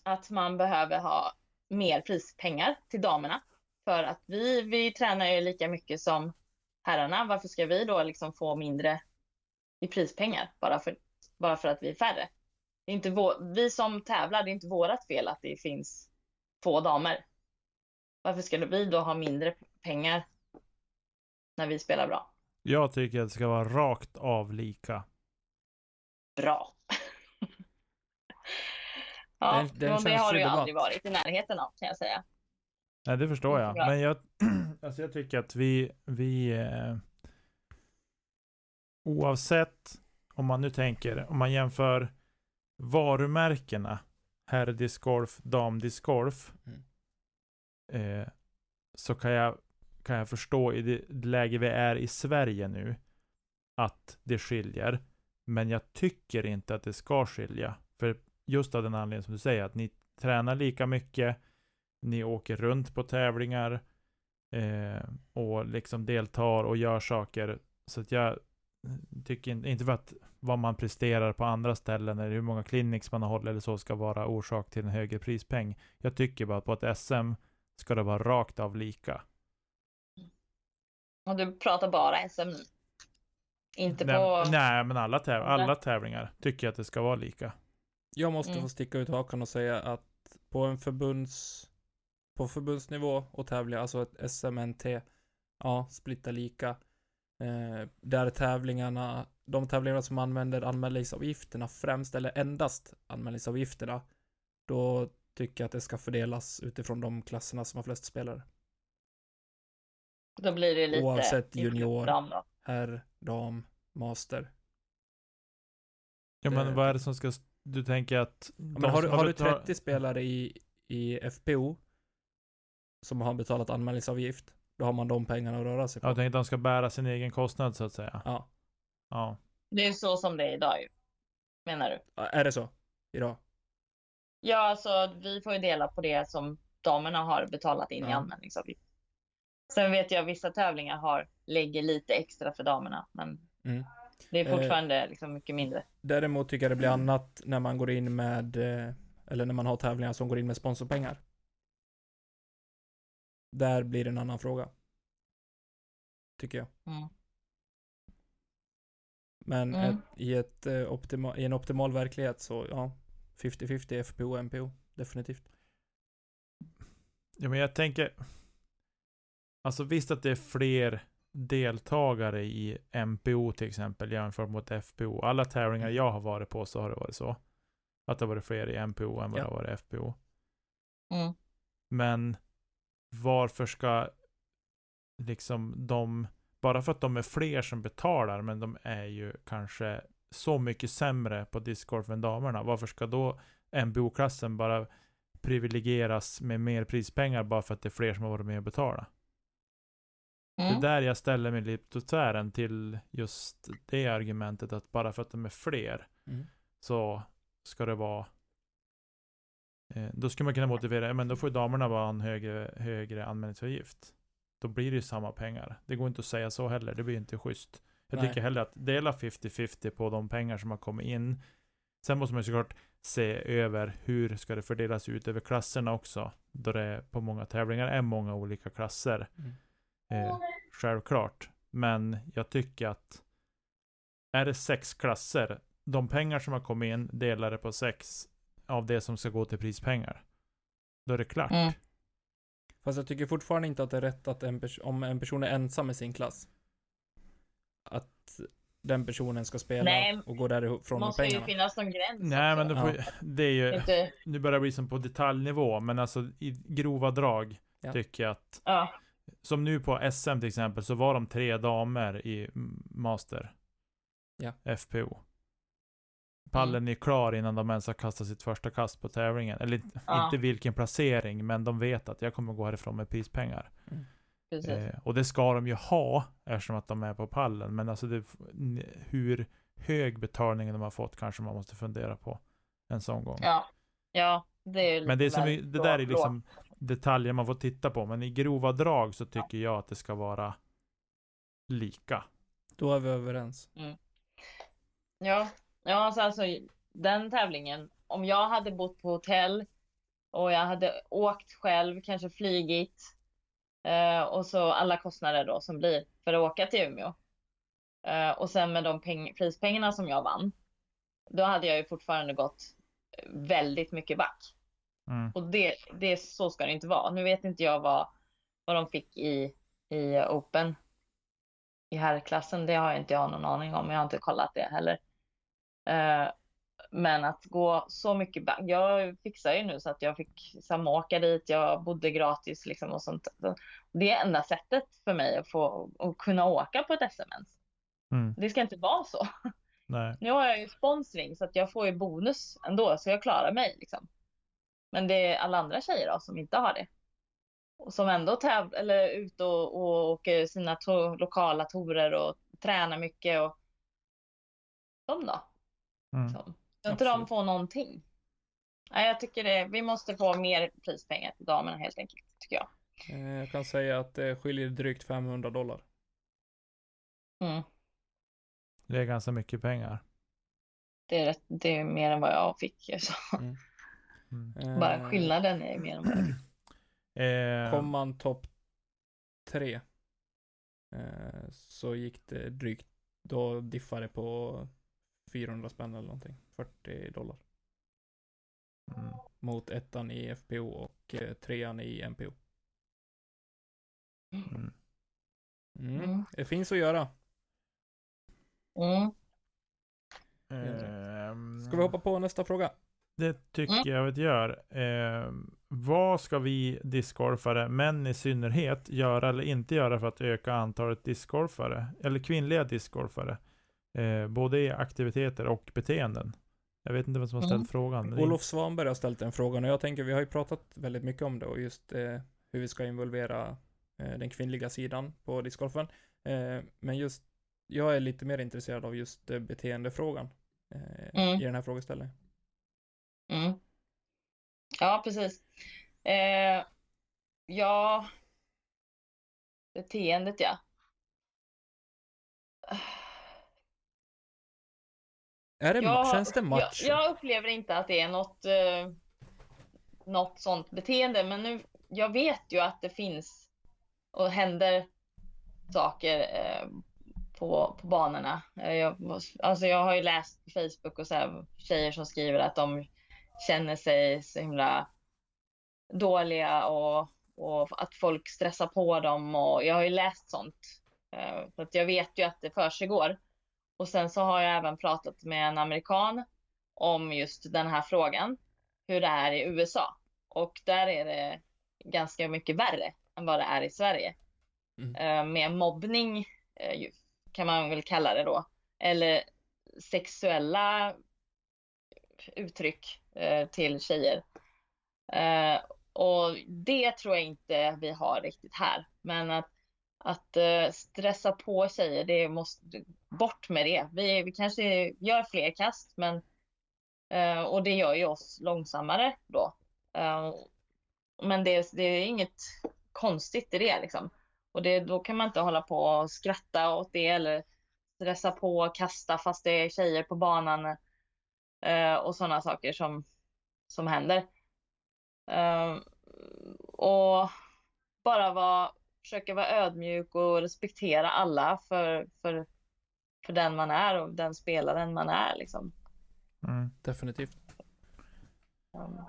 att man behöver ha mer prispengar till damerna. För att vi, vi tränar ju lika mycket som herrarna. Varför ska vi då liksom få mindre i prispengar bara för, bara för att vi är färre? Det är inte vår, vi som tävlar, det är inte vårat fel att det finns få damer. Varför skulle vi då ha mindre pengar när vi spelar bra? Jag tycker att det ska vara rakt av lika. Bra. Ja, en- det är en och det har det ju aldrig varit i närheten av kan jag säga. Nej, det förstår jag. Bra. Men jag, alltså jag tycker att vi, vi eh, oavsett om man nu tänker, om man jämför varumärkena herrdiscgolf, damdiscgolf, Mm. eh, så kan jag, kan jag förstå i det läge vi är i Sverige nu att det skiljer. Men jag tycker inte att det ska skilja. För just av den anledningen som du säger, att ni tränar lika mycket, ni åker runt på tävlingar eh, och liksom deltar och gör saker. Så att jag tycker inte, inte för att vad man presterar på andra ställen eller hur många clinics man har hållit eller så ska vara orsak till en högre prispeng. Jag tycker bara att på ett SM ska det vara rakt av lika. Och du pratar bara SM. Inte nej, på... nej, men alla, täv alla tävlingar tycker jag att det ska vara lika. Jag måste Mm. få sticka ut hakan och säga att på en förbunds på förbundsnivå och tävla, alltså ett SMNT, ja, splitta lika. Eh, där tävlingarna, de tävlingarna som använder anmälningsavgifterna främst, eller endast anmälningsavgifterna, då tycker jag att det ska fördelas utifrån de klasserna som har flest spelare. Då blir det lite... Oavsett junior. Herr, dam, master. Ja, men Det- vad är det som ska... Du tänker att... Ja, men har, du- har du betalat- 30 spelare i, i FPO som har betalat anmälningsavgift, då har man de pengarna att röra sig på. Jag tänkte att de ska bära sin egen kostnad så att säga. Ja. Ja. Det är så som det är idag ju. Menar du? Är det så? Idag? Ja, alltså vi får ju dela på det som damerna har betalat in i Ja. anmälningsavgift. Sen vet jag vissa tävlingar har, lägger lite extra för damerna, men Mm. Det är Eh. fortfarande liksom mycket mindre. Däremot tycker jag det blir annat när man går in med, eh, eller när man har tävlingar som går in med sponsorpengar. Där blir det en annan fråga. Tycker jag. Mm. Men Mm. ett, i, ett, eh, optima, i en optimal verklighet så, ja, 50-50 FPO och MPO. Definitivt. Ja, men jag tänker... Alltså visst att det är fler deltagare i MPO till exempel jämfört mot FPO. Alla tävlingar jag har varit på så har det varit så. Att det var fler i MPO än vad Ja. det var i FPO. Mm. Men varför ska liksom de, bara för att de är fler som betalar, men de är ju kanske så mycket sämre på discgolf än damerna. Varför ska då MBO-klassen bara privilegieras med mer prispengar bara för att det är fler som har varit med och betalat? Det är Mm. där jag ställer mig lite tvären till just det argumentet att bara för att de är fler Mm. så ska det vara eh, då skulle man kunna motivera, men då får ju damerna bara en högre, högre anmälningsavgift. Då blir det ju samma pengar. Det går inte att säga så heller, det blir inte schysst. Jag Nej. tycker hellre att dela 50-50 på de pengar som har kommit in. Sen måste man ju såklart se över hur ska det fördelas ut över klasserna också. Då det på många tävlingar är många olika klasser. Mm. Eh, självklart. Men jag tycker att är det sex klasser, de pengar som har kommit in delade på sex av det som ska gå till prispengar. Då är det klart. Mm. Fast jag tycker fortfarande inte att det är rätt att en om en person är ensam i sin klass. Att den personen ska spela Nej, och gå därifrån med måste ju pengarna. finnas någon gräns Nej, men också. det, får, ju- det är ju, Inte, nu börjar det bli som på detaljnivå, men alltså i grova drag Ja. tycker jag att, ja. Som nu på SM till exempel, så var de tre damer i Master. Ja. FPO. Pallen är klar innan de ens har kastat sitt första kast på tävlingen. Eller Ja. inte vilken placering, men de vet att jag kommer gå härifrån med prispengar. Precis. Eh, och det ska de ju ha eftersom att de är på pallen. Men alltså det, hur hög betalning de har fått kanske man måste fundera på en sån gång. Ja. Ja, det är Men det, är som, det där är liksom detaljer man får titta på. Men i grova drag så tycker jag att det ska vara lika. Då är vi överens. Ja, ja alltså, alltså den tävlingen. Om jag hade bott på hotell och jag hade åkt själv, kanske flygit eh, och så alla kostnader då som blir för att åka till Umeå. Eh, och sen med de peng- prispengarna som jag vann. Då hade jag ju fortfarande gått väldigt mycket back. Mm. Och det, det, så ska det inte vara. Nu vet inte jag vad, vad de fick i, i Open i herrklassen. Det har jag inte jag någon aning om. Jag har inte kollat det heller. Eh, men att gå så mycket back. Jag fixar ju nu så att jag fick samåka dit. Jag bodde gratis liksom och sånt. Det är enda sättet för mig att få att kunna åka på ett SMS. Mm. Det ska inte vara så. Nej. Nu har jag ju sponsring så att jag får ju bonus ändå så jag klarar mig liksom. Men det är alla andra tjejer då som inte har det. Och som ändå täv eller är ute och, och åker sina to lokala torer och tränar mycket och de då? Mm. Liksom. Ska inte de Absolut. få någonting? Nej, jag tycker det. Vi måste få mer prispengar till damerna helt enkelt, tycker jag. Eh, Jag kan säga att det skiljer drygt 500 dollar. Mm. Det är ganska mycket pengar. Det, är rätt, det är mer än vad jag fick. Så. Mm. Bara Eh, skillnaden är mer än fick. Eh, Kom man topp tre eh, så gick det drygt, då diffade det på 400 spänn eller någonting. 40 dollar. mm. Mot ettan i FPO och eh, trean i MPO. Mm. Mm. Mm. Det finns att göra. Mm. Ehm, Ska vi hoppa på nästa fråga? Det tycker Mm. jag vi gör. Eh, vad ska vi discgolfare, män i synnerhet, göra eller inte göra för att öka antalet discgolfare? Eller kvinnliga discgolfare? Eh, både i aktiviteter och beteenden. Jag vet inte vem som har ställt Mm. frågan. Olof Svanberg har ställt den frågan och jag tänker vi har ju pratat väldigt mycket om det och just eh, hur vi ska involvera eh, den kvinnliga sidan på discgolfen. Eh, men just jag är lite mer intresserad av just eh, beteendefrågan eh, Mm. i den här frågeställningen. Mm. Ja, precis. Eh, ja, beteendet ja. Är det, Jag, känns det macho? Jag, jag upplever inte att det är något, eh, något sånt beteende, men nu, jag vet ju att det finns och händer saker eh, på, på banorna. Eh, jag, alltså jag har ju läst på Facebook och så här, tjejer som skriver att de känner sig så himla dåliga och, och att folk stressar på dem och jag har ju läst sånt. Eh, så att jag vet ju att det försiggår. Och sen så har jag även pratat med en amerikan om just den här frågan, hur det är i USA. Och där är det ganska mycket värre än vad det är i Sverige. Mm. Eh, med mobbning eh, kan man väl kalla det då. Eller sexuella uttryck eh, Eh, till tjejer. Eh, och det tror jag inte vi har riktigt här. Men att, att eh, stressa på tjejer, det måste bort med det. Vi, vi kanske gör fler kast, men eh, och det gör ju oss långsammare då. Eh, men det, det är inget konstigt i det liksom. Och det, då kan man inte hålla på och skratta åt det eller stressa på och kasta fast det är tjejer på banan eh, och sådana saker som, som händer. Eh, och bara vara, försöka vara ödmjuk och respektera alla för, för, för den man är och den spelaren man är liksom. Mm. Definitivt. Um,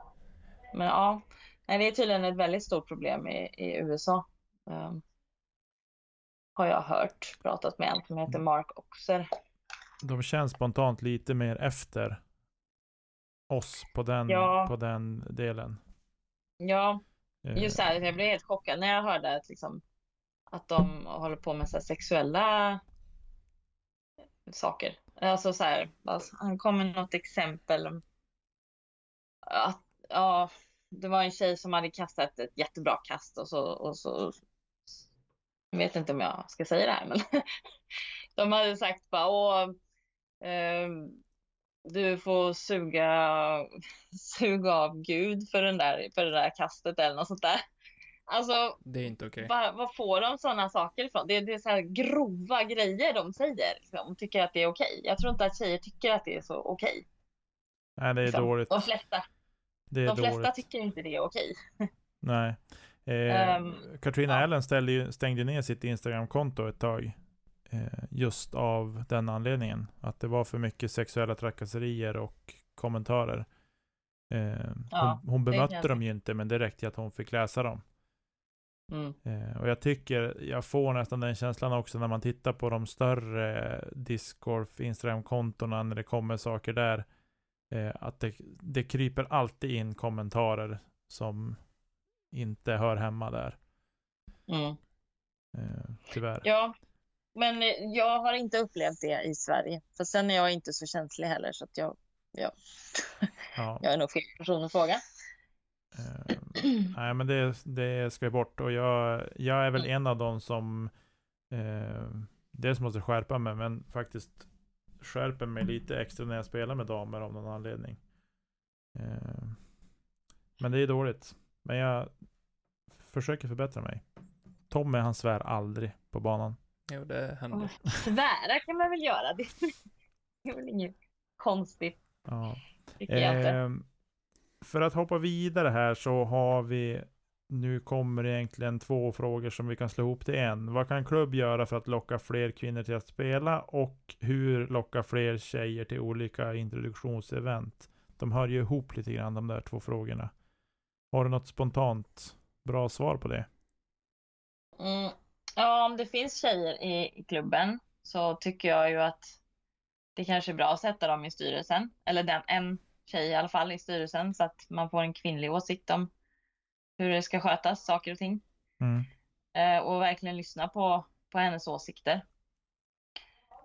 Men ja, nej, det är tydligen ett väldigt stort problem i, i USA. Um, har jag hört, pratat med en som heter Mark Oxer. De känns spontant lite mer efter oss på den, Ja. på den delen. Ja, Eh, just det här, jag blev helt chockad när jag hörde att, liksom, att de håller på med så sexuella saker. Alltså så här, alltså, han kom med något exempel. Att, ja, det var en tjej som hade kastat ett jättebra kast och så, och så jag vet inte om jag ska säga det här, men de hade sagt bara åh, ehm, du får suga, suga av Gud för, den där, för det där kastet eller något sånt där. Alltså, Det är inte okej. var, var får de sådana saker ifrån? Det, det är så här grova grejer de säger. Liksom, tycker att det är okej. Jag tror inte att tjejer tycker att det är så okej. Nej, det är liksom. dåligt. De flesta, Det är de flesta dåligt. tycker inte det är okej. Nej. Eh, Ehm, Katrina ja. Allen ställde ju, stängde ner sitt Instagram-konto ett tag. Eh, just av den anledningen. Att det var för mycket sexuella trakasserier och kommentarer. Eh, Ja, hon, hon bemötte dem ju inte, men det räckte att hon fick läsa dem. Mm. Eh, och jag tycker, jag får nästan den känslan också när man tittar på de större Discord, Instagram-kontona när det kommer saker där. Att det, det kryper alltid in kommentarer som inte hör hemma där. Mm. Tyvärr. Ja, men eh, jag har inte upplevt det i Sverige. För sen är jag inte så känslig heller så att jag, ja, Ja, jag är nog fel person att fråga. eh, nej, men det, det ska bort. Och jag, jag är väl en av dem som eh, dels måste skärpa mig, men faktiskt skärper mig lite extra när jag spelar med damer av någon anledning. Eh, men det är dåligt. Men jag försöker förbättra mig. Tommy han svär aldrig på banan. Jo, det händer. Svära kan man väl göra. Det är väl inget konstigt, Ja. Ehm, för att hoppa vidare här så har vi nu kommer egentligen två frågor som vi kan slå ihop till en. Vad kan klubb göra för att locka fler kvinnor till att spela och hur locka fler tjejer till olika introduktionsevent? De hör ju ihop lite grann de där två frågorna. Har du något spontant bra svar på det? Mm. Ja, om det finns tjejer i, i klubben så tycker jag ju att det kanske är bra att sätta dem i styrelsen. Eller den, en tjej i alla fall i styrelsen så att man får en kvinnlig åsikt om hur det ska skötas, saker och ting. Mm. Eh, och verkligen lyssna på, på hennes åsikter.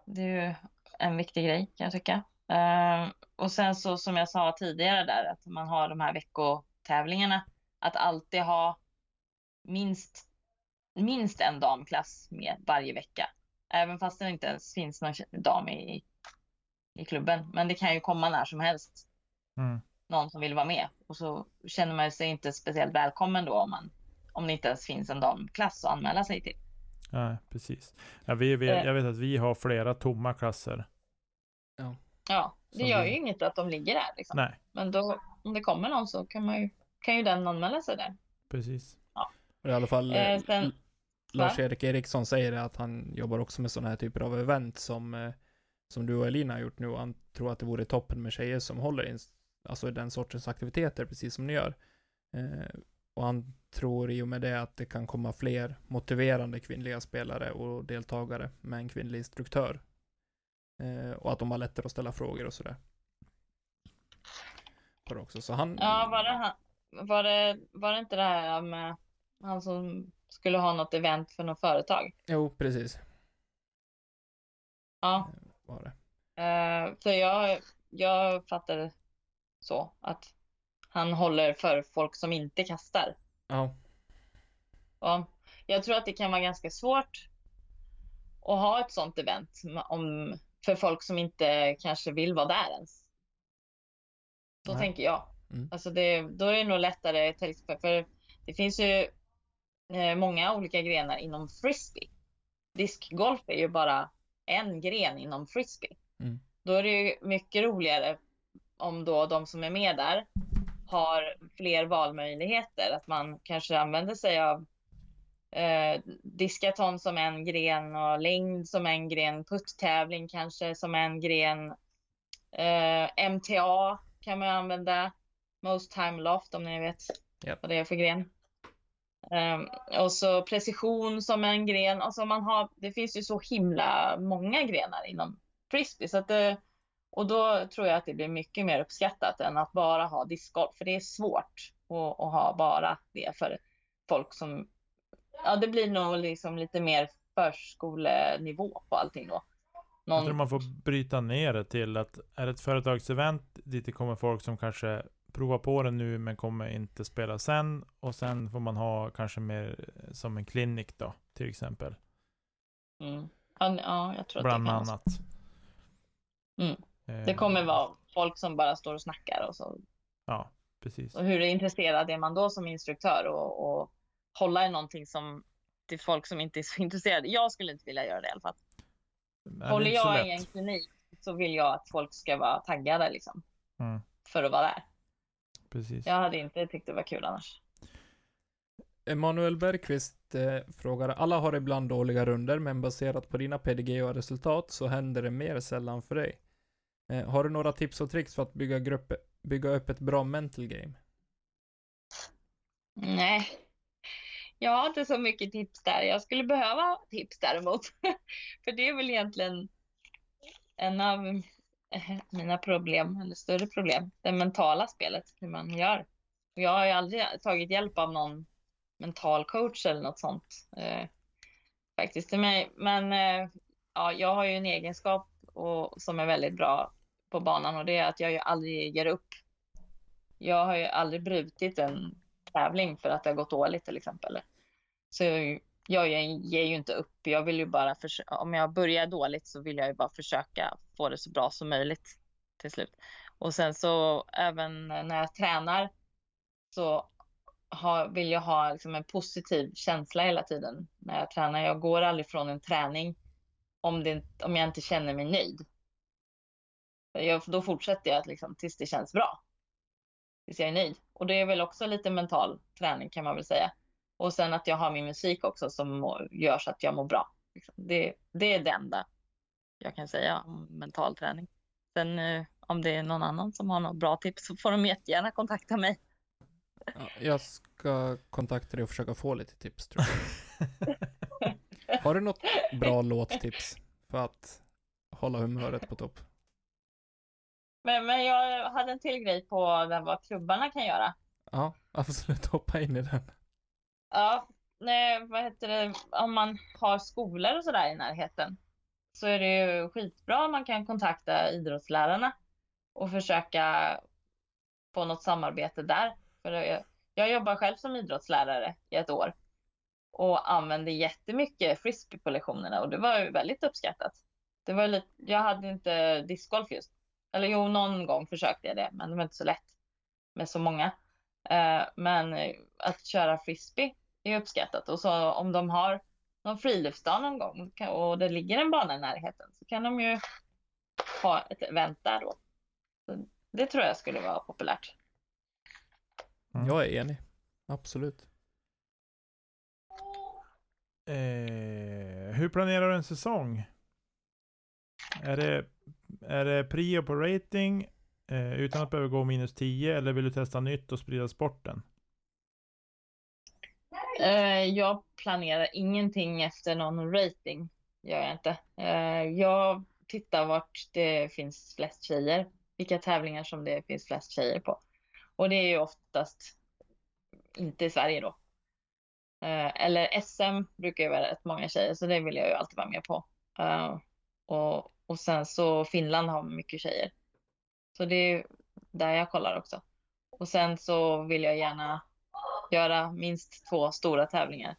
Det är ju en viktig grej kan jag tycka. Eh, och sen så som jag sa tidigare där att man har de här veckotävlingarna. Att alltid ha minst, minst en damklass med varje vecka. Även fast det inte ens finns någon dam i, i klubben. Men det kan ju komma när som helst Mm. någon som vill vara med. Och så känner man sig inte speciellt välkommen då om, man, om det inte ens finns en damklass att anmäla sig till. Ja, precis. Ja, vi, vi, Eh. jag vet att vi har flera tomma klasser. Ja, det Som gör vi- ju inget att de ligger där. Liksom. Nej, Men då, om det kommer någon så kan, man ju, kan ju den anmäla sig där. precis. Och I alla fall Eh, sen- Lars-Erik Eriksson säger att han jobbar också med sådana här typer av event som, eh, som du och Elina har gjort nu. Han tror att det vore toppen med tjejer som håller in, alltså den sortens aktiviteter, precis som ni gör. Eh, och han tror i och med det att det kan komma fler motiverande kvinnliga spelare och deltagare med en kvinnlig instruktör. Eh, och att de har lättare att ställa frågor och sådär. också. Så han... Ja, var det, var det, var det inte det här med han som skulle ha något event för något företag? Jo, precis. Ja, Var det. eh, för jag, jag fattade så att han håller för folk som inte kastar. Ja. Och jag tror att det kan vara ganska svårt att ha ett sånt event om, för folk som inte kanske vill vara där ens. Så Nej. tänker jag. Mm. Alltså det, då är det nog lättare, till exempel, för det finns ju eh, många olika grenar inom frisbee. Diskgolf är ju bara en gren inom frisbee. Mm. Då är det ju mycket roligare om då de som är med där har fler valmöjligheter. Att man kanske använder sig av eh, diskaton som en gren och längd som en gren, putttävling kanske som en gren. Eh, MTA kan man använda. Most time loft om ni vet Japp. vad det är för gren. Ehm, och så precision som en gren. Alltså man har, det finns ju så himla många grenar inom frisbee. Så att det, och då tror jag att det blir mycket mer uppskattat än att bara ha discgolf. För det är svårt att, att ha bara det för folk som... Ja, det blir nog liksom lite mer förskolenivå på allting då. Jag tror Någon, man får bryta ner det till att är det ett företagsevent dit det kommer folk som kanske provar på det nu men kommer inte spela sen och sen får man ha kanske mer som en klinik då till exempel. mm. ja, ja, jag tror att det Bland kan vara så. annat. Mm. Eh, Det kommer vara folk som bara står och snackar och så Ja, precis. Och hur intresserad är man då som instruktör och, och hålla i någonting som till folk som inte är så intresserade. Jag skulle inte vilja göra det i alla fall. Det är Håller jag i en klinik så vill jag att folk ska vara taggade liksom Mm, för att vara där. Precis. Jag hade inte tyckt det var kul annars. Emanuel Bergqvist eh, frågar, alla har ibland dåliga runder men baserat på dina PDG och resultat så händer det mer sällan för dig. Eh, har du några tips och tricks för att bygga, grupp, bygga upp ett bra mental game? Nej, jag har inte så mycket tips där. Jag skulle behöva tips däremot. För det är väl egentligen en av mina problem, eller större problem, det mentala spelet, hur man gör. Jag har ju aldrig tagit hjälp av någon mental coach eller något sånt eh, faktiskt till mig. Men eh, ja, jag har ju en egenskap och, som är väldigt bra på banan och det är att jag ju aldrig ger upp. Jag har ju aldrig brutit en tävling för att det har gått dåligt till exempel. Så jag, ger ju inte upp. Jag vill ju bara om jag börjar dåligt så vill jag ju bara försöka få det så bra som möjligt till slut. Och sen så även när jag tränar så har, vill jag ha liksom en positiv känsla hela tiden när jag tränar. Jag går aldrig från en träning om, det, om jag inte känner mig nöjd. Jag, då fortsätter jag liksom, tills det känns bra. Tills jag är nöjd. Och det är väl också lite mental träning kan man väl säga. Och sen att jag har min musik också som gör så att jag mår bra. Liksom. Det, det är det enda jag kan säga om mental träning. Sen eh, om det är någon annan som har något bra tips så får de jättegärna kontakta mig. Ja, jag ska kontakta dig och försöka få lite tips tror jag. Har du något bra låttips för att hålla humöret på topp? Men, men jag hade en till grej på där vad klubbarna kan göra. Ja, absolut. Hoppa in i den. Ja, nej, vad heter det, om man har skolor och sådär i närheten så är det ju skitbra om man kan kontakta idrottslärarna och försöka få något samarbete där. För jag, jag jobbar själv som idrottslärare i ett år och använde jättemycket frisbee på lektionerna och det var ju väldigt uppskattat. Det var lite, jag hade inte discgolf just. Eller jo, någon gång försökte jag det, men det var inte så lätt med så många. Eh, Men eh, att köra frisbee är uppskattat. Och så om de har någon friluftsdag någon gång och det ligger en bana i närheten så kan de ju ha ett event där då. Så det tror jag skulle vara populärt. Mm. Jag är enig. Absolut. Eh, hur planerar du en säsong? Är det, är det prio på rating eh, utan att behöva gå minus 10 eller vill du testa nytt och sprida sporten? Eh, Jag planerar ingenting efter någon rating. Gör jag inte. Eh, Jag tittar vart det finns flest tjejer. Vilka tävlingar som det finns flest tjejer på. Och det är ju oftast inte i Sverige då. Eh, eller SM brukar ju vara rätt många tjejer, så det vill jag ju alltid vara med på. Eh, och, och sen så Finland har mycket tjejer. Så det är där jag kollar också. Och sen så vill jag gärna göra minst två stora tävlingar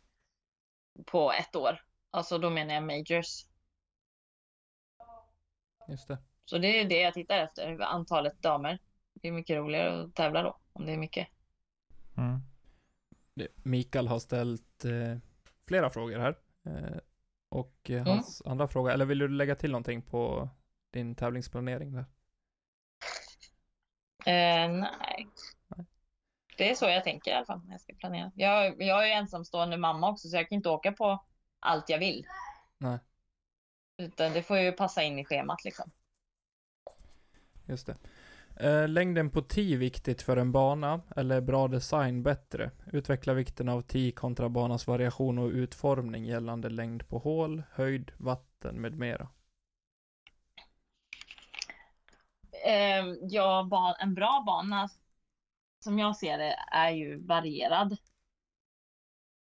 på ett år. Alltså då menar jag majors. Just det. Så det är det jag tittar efter, antalet damer. Det är mycket roligare att tävla då, om det är mycket. Mm. Mikael har ställt eh, flera frågor här. Eh, och eh, hans andra fråga, eller vill du lägga till någonting på din tävlingsplanering där? Eh, nej. Det är så jag tänker i alla fall när jag ska planera. Jag, jag är ju ensamstående mamma också så jag kan inte åka på allt jag vill. Nej. Utan det får ju passa in i schemat liksom. Just det. Eh, längden på tee viktigt för en bana, eller bra design bättre? Utveckla vikten av tee kontra banans variation och utformning gällande längd på hål, höjd, vatten med mera. Eh, ja, en bra bana som jag ser det är ju varierad.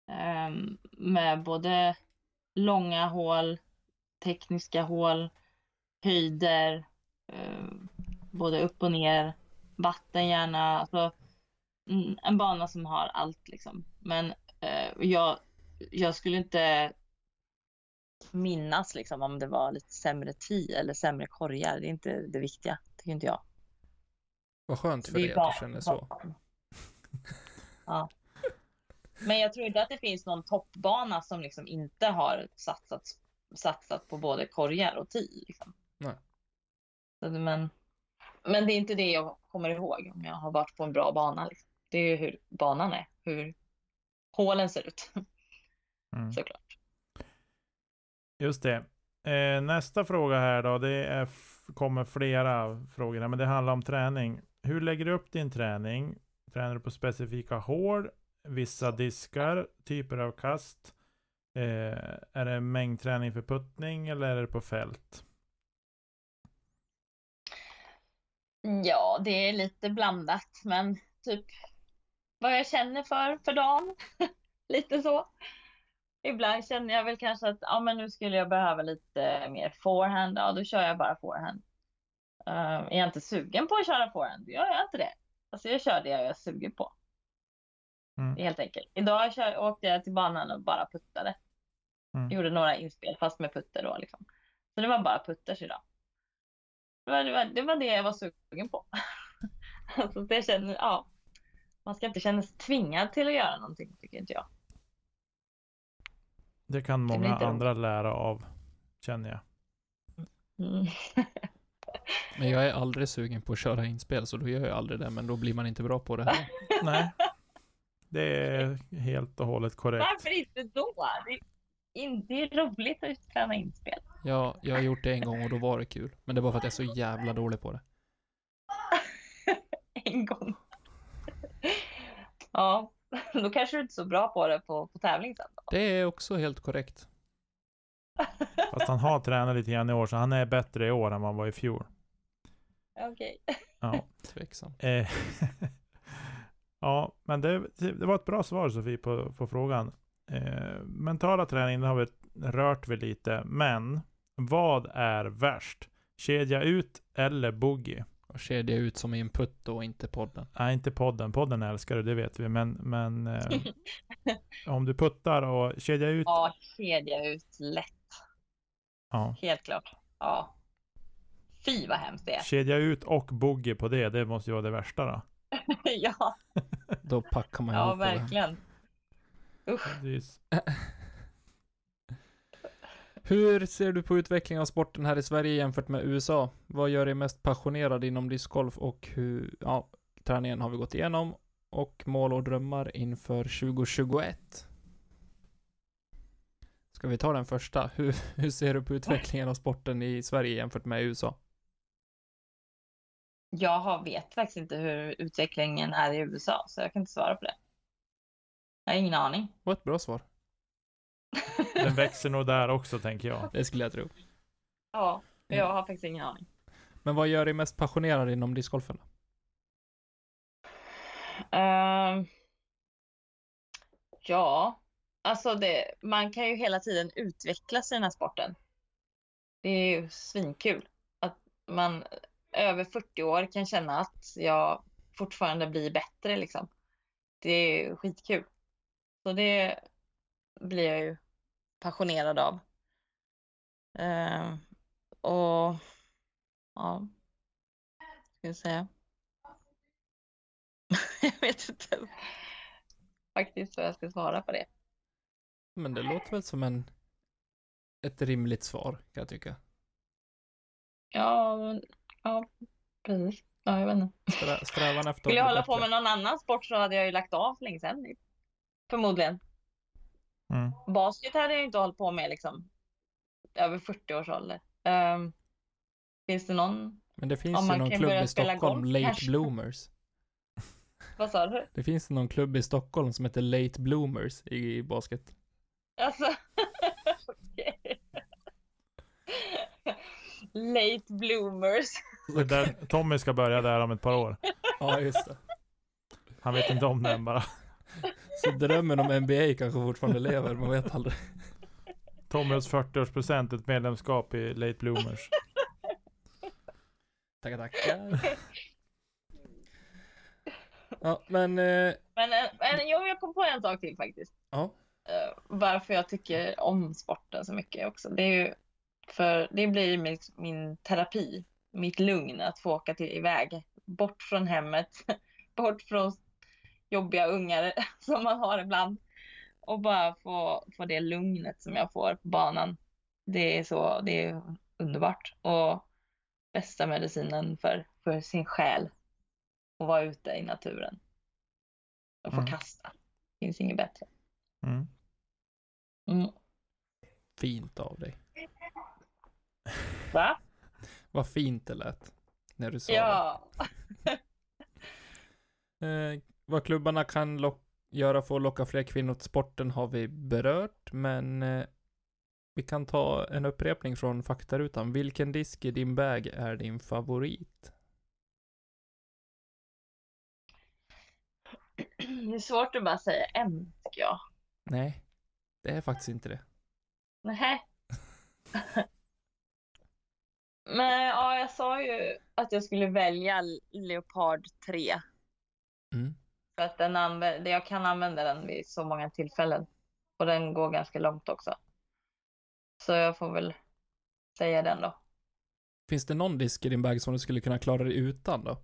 Eh, med både långa hål, tekniska hål, höjder, eh, både upp och ner, vatten gärna. Alltså, mm, en bana som har allt liksom. Men eh, jag, jag skulle inte minnas liksom om det var lite sämre tee eller sämre korgar. Det är inte det viktiga, tycker inte jag. Vad skönt för dig att du känner så. Ja. Men jag tror inte att det finns någon toppbana som liksom inte har satsat, satsat på både korgar och tee. Liksom. Nej. Så, men, men det är inte det jag kommer ihåg om jag har varit på en bra bana. Liksom. Det är ju hur banan är, hur hålen ser ut Mm. såklart. Just det. Eh, nästa fråga här då, det är kommer flera frågor här, men det handlar om träning. Hur lägger du upp din träning? Tränar du på specifika hål, vissa diskar, typer av kast? Eh, är det mängdträning för puttning eller är det på fält? Ja, det är lite blandat, men typ vad jag känner för för dagen. lite så. Ibland känner jag väl kanske att ja, men nu skulle jag behöva lite mer forehand. Ja, då kör jag bara forehand. Uh, är jag inte sugen på att köra forehand, då gör jag inte det. Alltså jag kör det jag är sugen på. Mm. Helt enkelt. Idag kör, åkte jag till banan och bara puttade. Mm. Gjorde några inspel fast med putter då liksom. Så det var bara putters idag. Det var det, var, det, var det jag var sugen på. alltså det känner, ja. Man ska inte känna sig tvingad till att göra någonting tycker inte jag. Det kan många inte andra lära av, känner jag. Mm. Men jag är aldrig sugen på att köra inspel, så då gör jag aldrig det, men då blir man inte bra på det här. Nej, det är helt och hållet korrekt. Varför inte då? Det är, det är roligt att träna inspel. Ja, jag har gjort det en gång och då var det kul. Men det var för att jag är så jävla dålig på det. en gång. ja, då kanske du inte är så bra på det på, på tävling sen då. Det är också helt korrekt. Fast han har tränat lite grann i år, så han är bättre i år än vad han var i fjol. Okej. Ja. Tveksam. Eh, ja, men det, det var ett bra svar Sofie på, på frågan. Eh, mentala träning, det har vi rört vid lite. Men vad är värst? Kedja ut eller boogie? Och kedja ut som i en putt och inte podden. Nej, inte podden. Podden älskar du, det vet vi. Men, men eh, om du puttar och kedja ut. Ja, kedja ut lätt. Ja. Helt klart. Ja. Fy vad hemskt det är. Kedja ut och boogie på det, det måste ju vara det värsta då. ja, Då packar man ja ihop det. verkligen. Usch. Precis. Hur ser du på utvecklingen av sporten här i Sverige jämfört med USA? Vad gör dig mest passionerad inom discgolf och hur, ja, träningen har vi gått igenom och mål och drömmar inför 2021? Ska vi ta den första? Hur, hur ser du på utvecklingen av sporten i Sverige jämfört med USA? Jag vet faktiskt inte hur utvecklingen är i USA, så jag kan inte svara på det. Jag har ingen aning. Var ett bra svar. Den växer nog där också, tänker jag. Det skulle jag tro. Ja, jag har faktiskt ingen aning. Men vad gör dig mest passionerad inom discgolfen? Ehm, ja, alltså det, man kan ju hela tiden utvecklas i den här sporten. Det är ju svinkul att man över 40 år kan känna att jag fortfarande blir bättre liksom. Det är skitkul. Så det blir jag ju passionerad av. Ehm, och ja, ska jag säga. jag vet inte faktiskt vad jag ska svara på det. Men det låter väl som en ett rimligt svar, kan jag tycka. Ja, men- ja, precis. Ja, jag vet inte. Strä, strävan efter Skulle jag hålla på bättre. med någon annan sport så hade jag ju lagt av för länge sedan. Förmodligen. Mm. Basket hade jag inte hållit på med liksom över 40 års ålder. Ehm, finns det någon? Men det finns ju någon klubb i Stockholm, golf Late kanske. Bloomers. Vad sa du? Det finns någon klubb i Stockholm som heter Late Bloomers i basket. Alltså. Late bloomers. Det där, Tommy ska börja där om ett par år. Ja, just det. Han vet inte om det än bara. Så drömmen om NBA kanske fortfarande lever, man vet aldrig. Tommys 40-årspresent, ett medlemskap i Late Bloomers. Tackar, tackar. Ja, men, eh, Men, eh, men jo, jag kom på en sak till faktiskt. ja. Eh, varför jag tycker om sporten så mycket också. Det är ju för det blir min, min terapi, mitt lugn att få åka till, iväg. Bort från hemmet, bort från jobbiga ungar som man har ibland. Och bara få, få det lugnet som jag får på banan. Det är så, det är underbart. Och bästa medicinen för, för sin själ. Att vara ute i naturen. Och få Mm. kasta. Finns inget bättre. Mm. Mm. Fint av dig. Va? Vad fint det lät. När du sa Ja. det. Eh, vad klubbarna kan lock- göra för att locka fler kvinnor till sporten har vi berört, men eh, vi kan ta en upprepning från faktarutan. Vilken disk i din bag är din favorit? Det är svårt att bara säga en, tycker jag. Nej, det är faktiskt inte det. Nähä. Men ja, jag sa ju att jag skulle välja Leopard 3. Mm. För att den använder, jag kan använda den vid så många tillfällen. Och den går ganska långt också. Så jag får väl säga den då. Finns det någon disk i din bag som du skulle kunna klara dig utan då?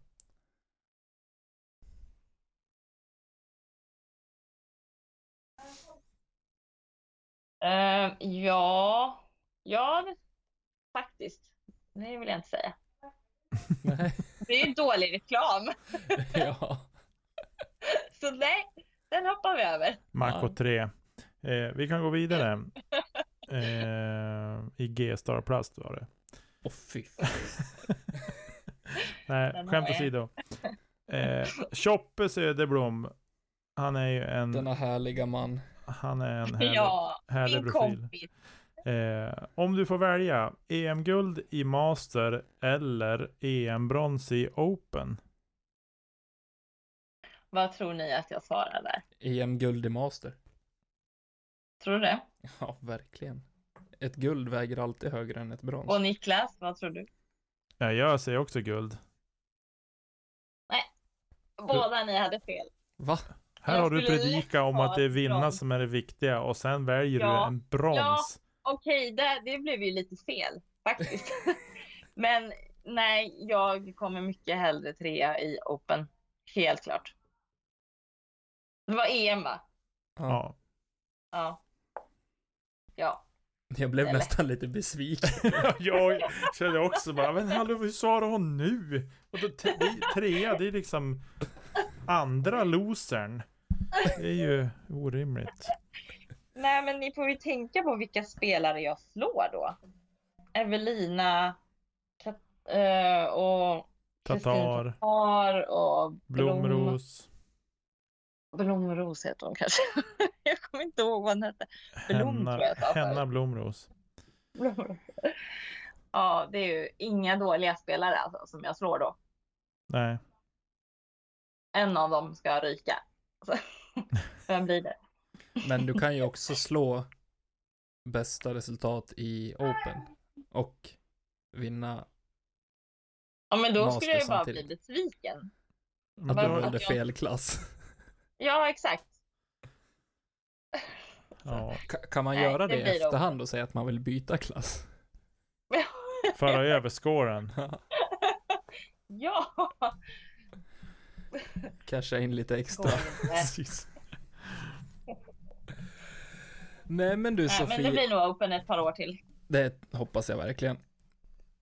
Eh, ja, ja, faktiskt. Det vill jag inte säga. Nej. Det är ju dålig reklam. ja. Så nej, den hoppar vi över. Mako Ja. 3. Eh, vi kan gå vidare. Eh, I G-Star Plast var det. Åh fy. Nej, skämt åsido. Eh, Choppe Söderblom. Han är ju en, Denna härliga man. han är en härlig, Ja, härlig min profil. kompis. Eh, om du får välja EM-guld i Master eller EM-brons i Open. Vad tror ni att jag svarar där? EM-guld i master. Tror du det? Ja, verkligen. Ett guld väger alltid högre än ett brons. Och Niklas, vad tror du? Ja, jag säger också guld. Båda ni hade fel. Va? Här Jag har du skulle predikat om att det är vinna brons. som är det viktiga och sen väljer du Ja, en brons. ja. Okej, det, det blev ju lite fel faktiskt. Men nej, jag kommer mycket hellre trea i Open. Helt klart. Det var EM va? Ja. Ja. Ja. Jag blev Eller? nästan lite besviken. jag kände också bara, men hallå hur svarar hon nu? Och då, är- trea, det är liksom andra losern. Det är ju orimligt. Nej, men ni får ju tänka på vilka spelare jag slår då. Evelina Kat- eh, och Kristin Tatar, Tatar och Blom, Blomros, Blomros heter hon kanske. jag kommer inte ihåg vad hon hette. Blom Henna, tror jag sa Henna. Blomros. Blomros. Ja, det är ju inga dåliga spelare alltså, som jag slår då. Nej. en av dem ska ryka. Så, vem blir det? Men du kan ju också slå bästa resultat i Open och vinna. Ja, men då skulle jag ju bara samtidigt. bli besviken. Men Att då, att valde jag- fel klass. Ja, exakt. ja, Ka- Kan man Nej, göra det det i efterhand och säga att man vill byta klass? föra över scoren. ja! Casha in lite extra. Nej men du Nej, Sofie, men det blir nog open ett par år till. det hoppas jag verkligen.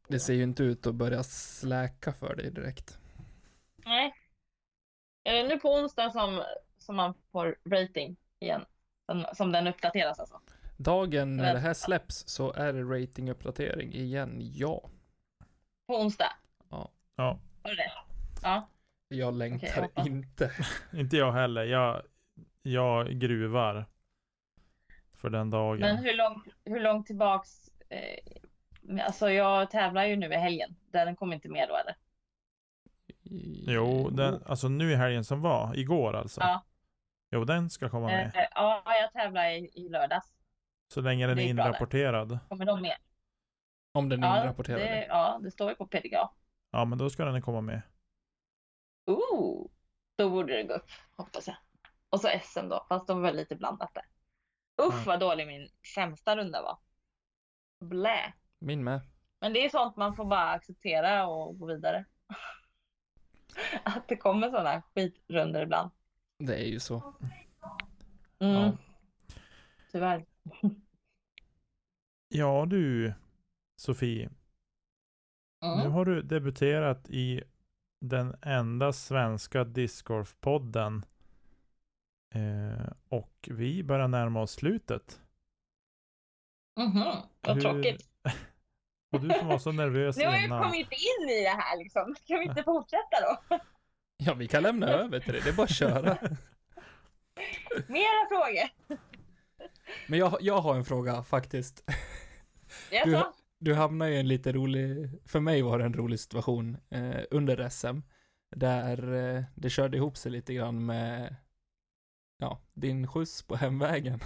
Det ser ju inte ut att börja släka för dig direkt. Nej. Är det nu på onsdag som, som man får rating igen? Som, som den uppdateras alltså? Dagen när det här släpps så är det ratinguppdatering igen, ja. På onsdag? Ja, Var det det? Ja. Jag längtar hoppas. inte. inte jag heller. Jag, jag gruvar för den dagen. Men hur långt, hur långt tillbaks? Eh, alltså jag tävlar ju nu i helgen. Den kommer inte med då eller? Jo, den, alltså nu i helgen som var, igår alltså. Ja. Jo, den ska komma med. Eh, ja, jag tävlar i, i lördags. Så länge den är är inrapporterad. Kommer de med? Om den är Ja inrapporterad. det, ja, det står ju på PDGA. Ja, men då ska den komma med. Ooh, då borde det gå upp, hoppas jag. Och så SM då, fast de var väl lite blandat där. Usch Ja. vad dålig min sämsta runda var. Blä. Min med. Men det är sånt man får bara acceptera och gå vidare. Att det kommer sådana skitrunder ibland. Det är ju så. Mm. Ja. Tyvärr. Ja du, Sofie. Nu Mm. har du debuterat i den enda svenska discgolfpodden. Eh, och vi börjar närma oss slutet. Mhm, Vad Hur- tråkigt. Och du som var så nervös Nu har jag innan. kommit in i det här liksom. Ska vi inte fortsätta då? Ja, vi kan lämna över till det. Det är bara att köra. Mera frågor. Men jag, jag har en fråga faktiskt. Du, du hamnar i en lite rolig, för mig var det en rolig situation eh, under SM. Där eh, det körde ihop sig lite grann med, ja, din skjuts på hemvägen.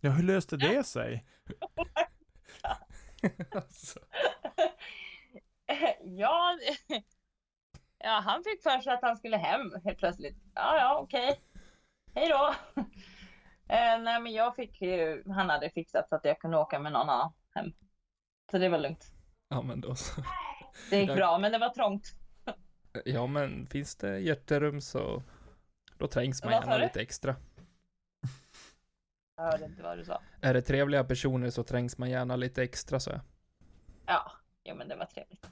Ja, hur löste det sig? alltså, ja, ja, han fick för sig att han skulle hem helt plötsligt. Ja, ja, okej. Hej då. Eh, nej, men jag fick ju, han hade fixat så att jag kunde åka med någon annan hem. Så det var lugnt. ja men då så. Det gick Jag- bra, men det var trångt. Ja men finns det hjärterum så då trängs man Vad gärna lite extra. Jag hörde inte vad du sa. Är det trevliga personer så trängs man gärna lite extra så. Ja, jo, men det var trevligt.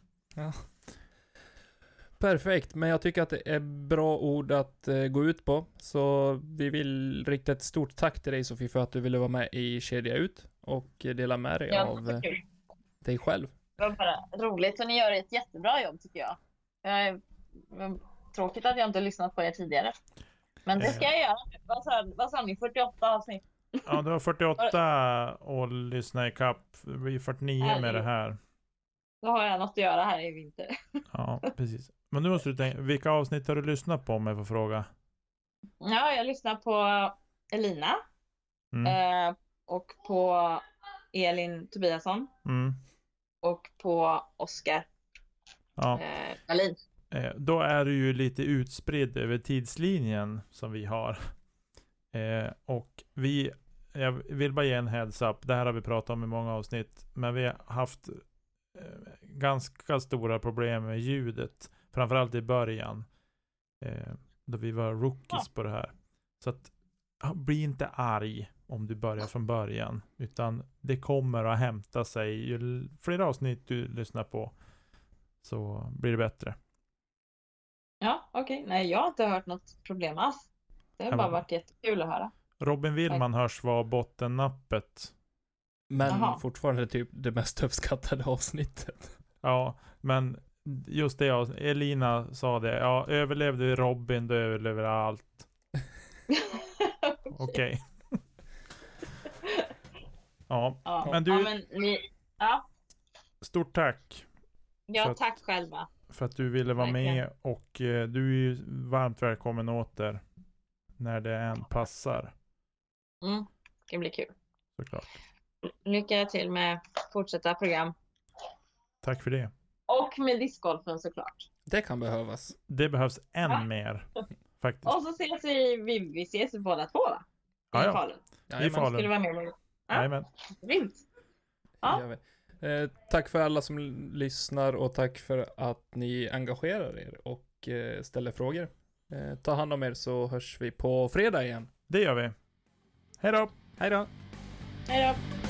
Perfekt, men jag tycker att det är bra ord att eh, gå ut på. Så vi vill rikta ett stort tack till dig Sofie för att du ville vara med i Kedja Ut och dela med dig Ja, av eh, dig själv. Det var bara roligt och ni gör ett jättebra jobb tycker jag. men tråkigt att jag inte lyssnat på er tidigare. Men det ska jag göra. Vad sa, vad sa ni? 48 avsnitt? Ja, det var 48 och lyssna i kapp. Det blir 49 med det här. Då har jag något att göra här i vinter. Ja, precis. Men nu måste du tänka, vilka avsnitt har du lyssnat på om jag får fråga? Ja, jag lyssnar på Elina Mm. eh, och på Elin Tobiasson Mm. och på Oskar Ja. eh, Dahlin. Eh, då är du ju lite utspridd över tidslinjen som vi har. Eh, och vi, jag vill bara ge en heads up. Det här har vi pratat om i många avsnitt. Men vi har haft eh, ganska stora problem med ljudet. Framförallt i början. Eh, då vi var rookies på det här. Så att bli inte arg om du börjar från början. Utan det kommer att hämta sig. Ju fler avsnitt du lyssnar på så blir det bättre. Ja, okej. Nej, jag har inte hört något problem alls. Det har bara varit jättekul att höra. Robin Willman hörs vara bottennappet. Men Jaha. fortfarande typ det mest uppskattade avsnittet. Ja, men just det jag, Elina sa det. Ja, överlevde Robin, då överlever allt. Okej. ja, Ja, Men du- ja, men ni, ja, stort tack. ja Så att- tack själva. för att du ville vara Verkligen. med och eh, du är ju varmt välkommen åter när det än passar Mm, det blir kul. såklart. Lycka till med fortsätta program. Tack för det. Och med discgolfen såklart. Det kan behövas. Det behövs än Ja. mer faktiskt. Och så ses vi, vi, vi ses båda två va? I Ja, ja. Falun. I Jajamän. Falun. Skulle vara med? Ja. Grymt. Det Ja. Eh, tack för alla som lyssnar och tack för att ni engagerar er och eh, ställer frågor. Eh, ta hand om er så hörs vi på fredag igen. Det gör vi. Hej då! Hej då! Hej då.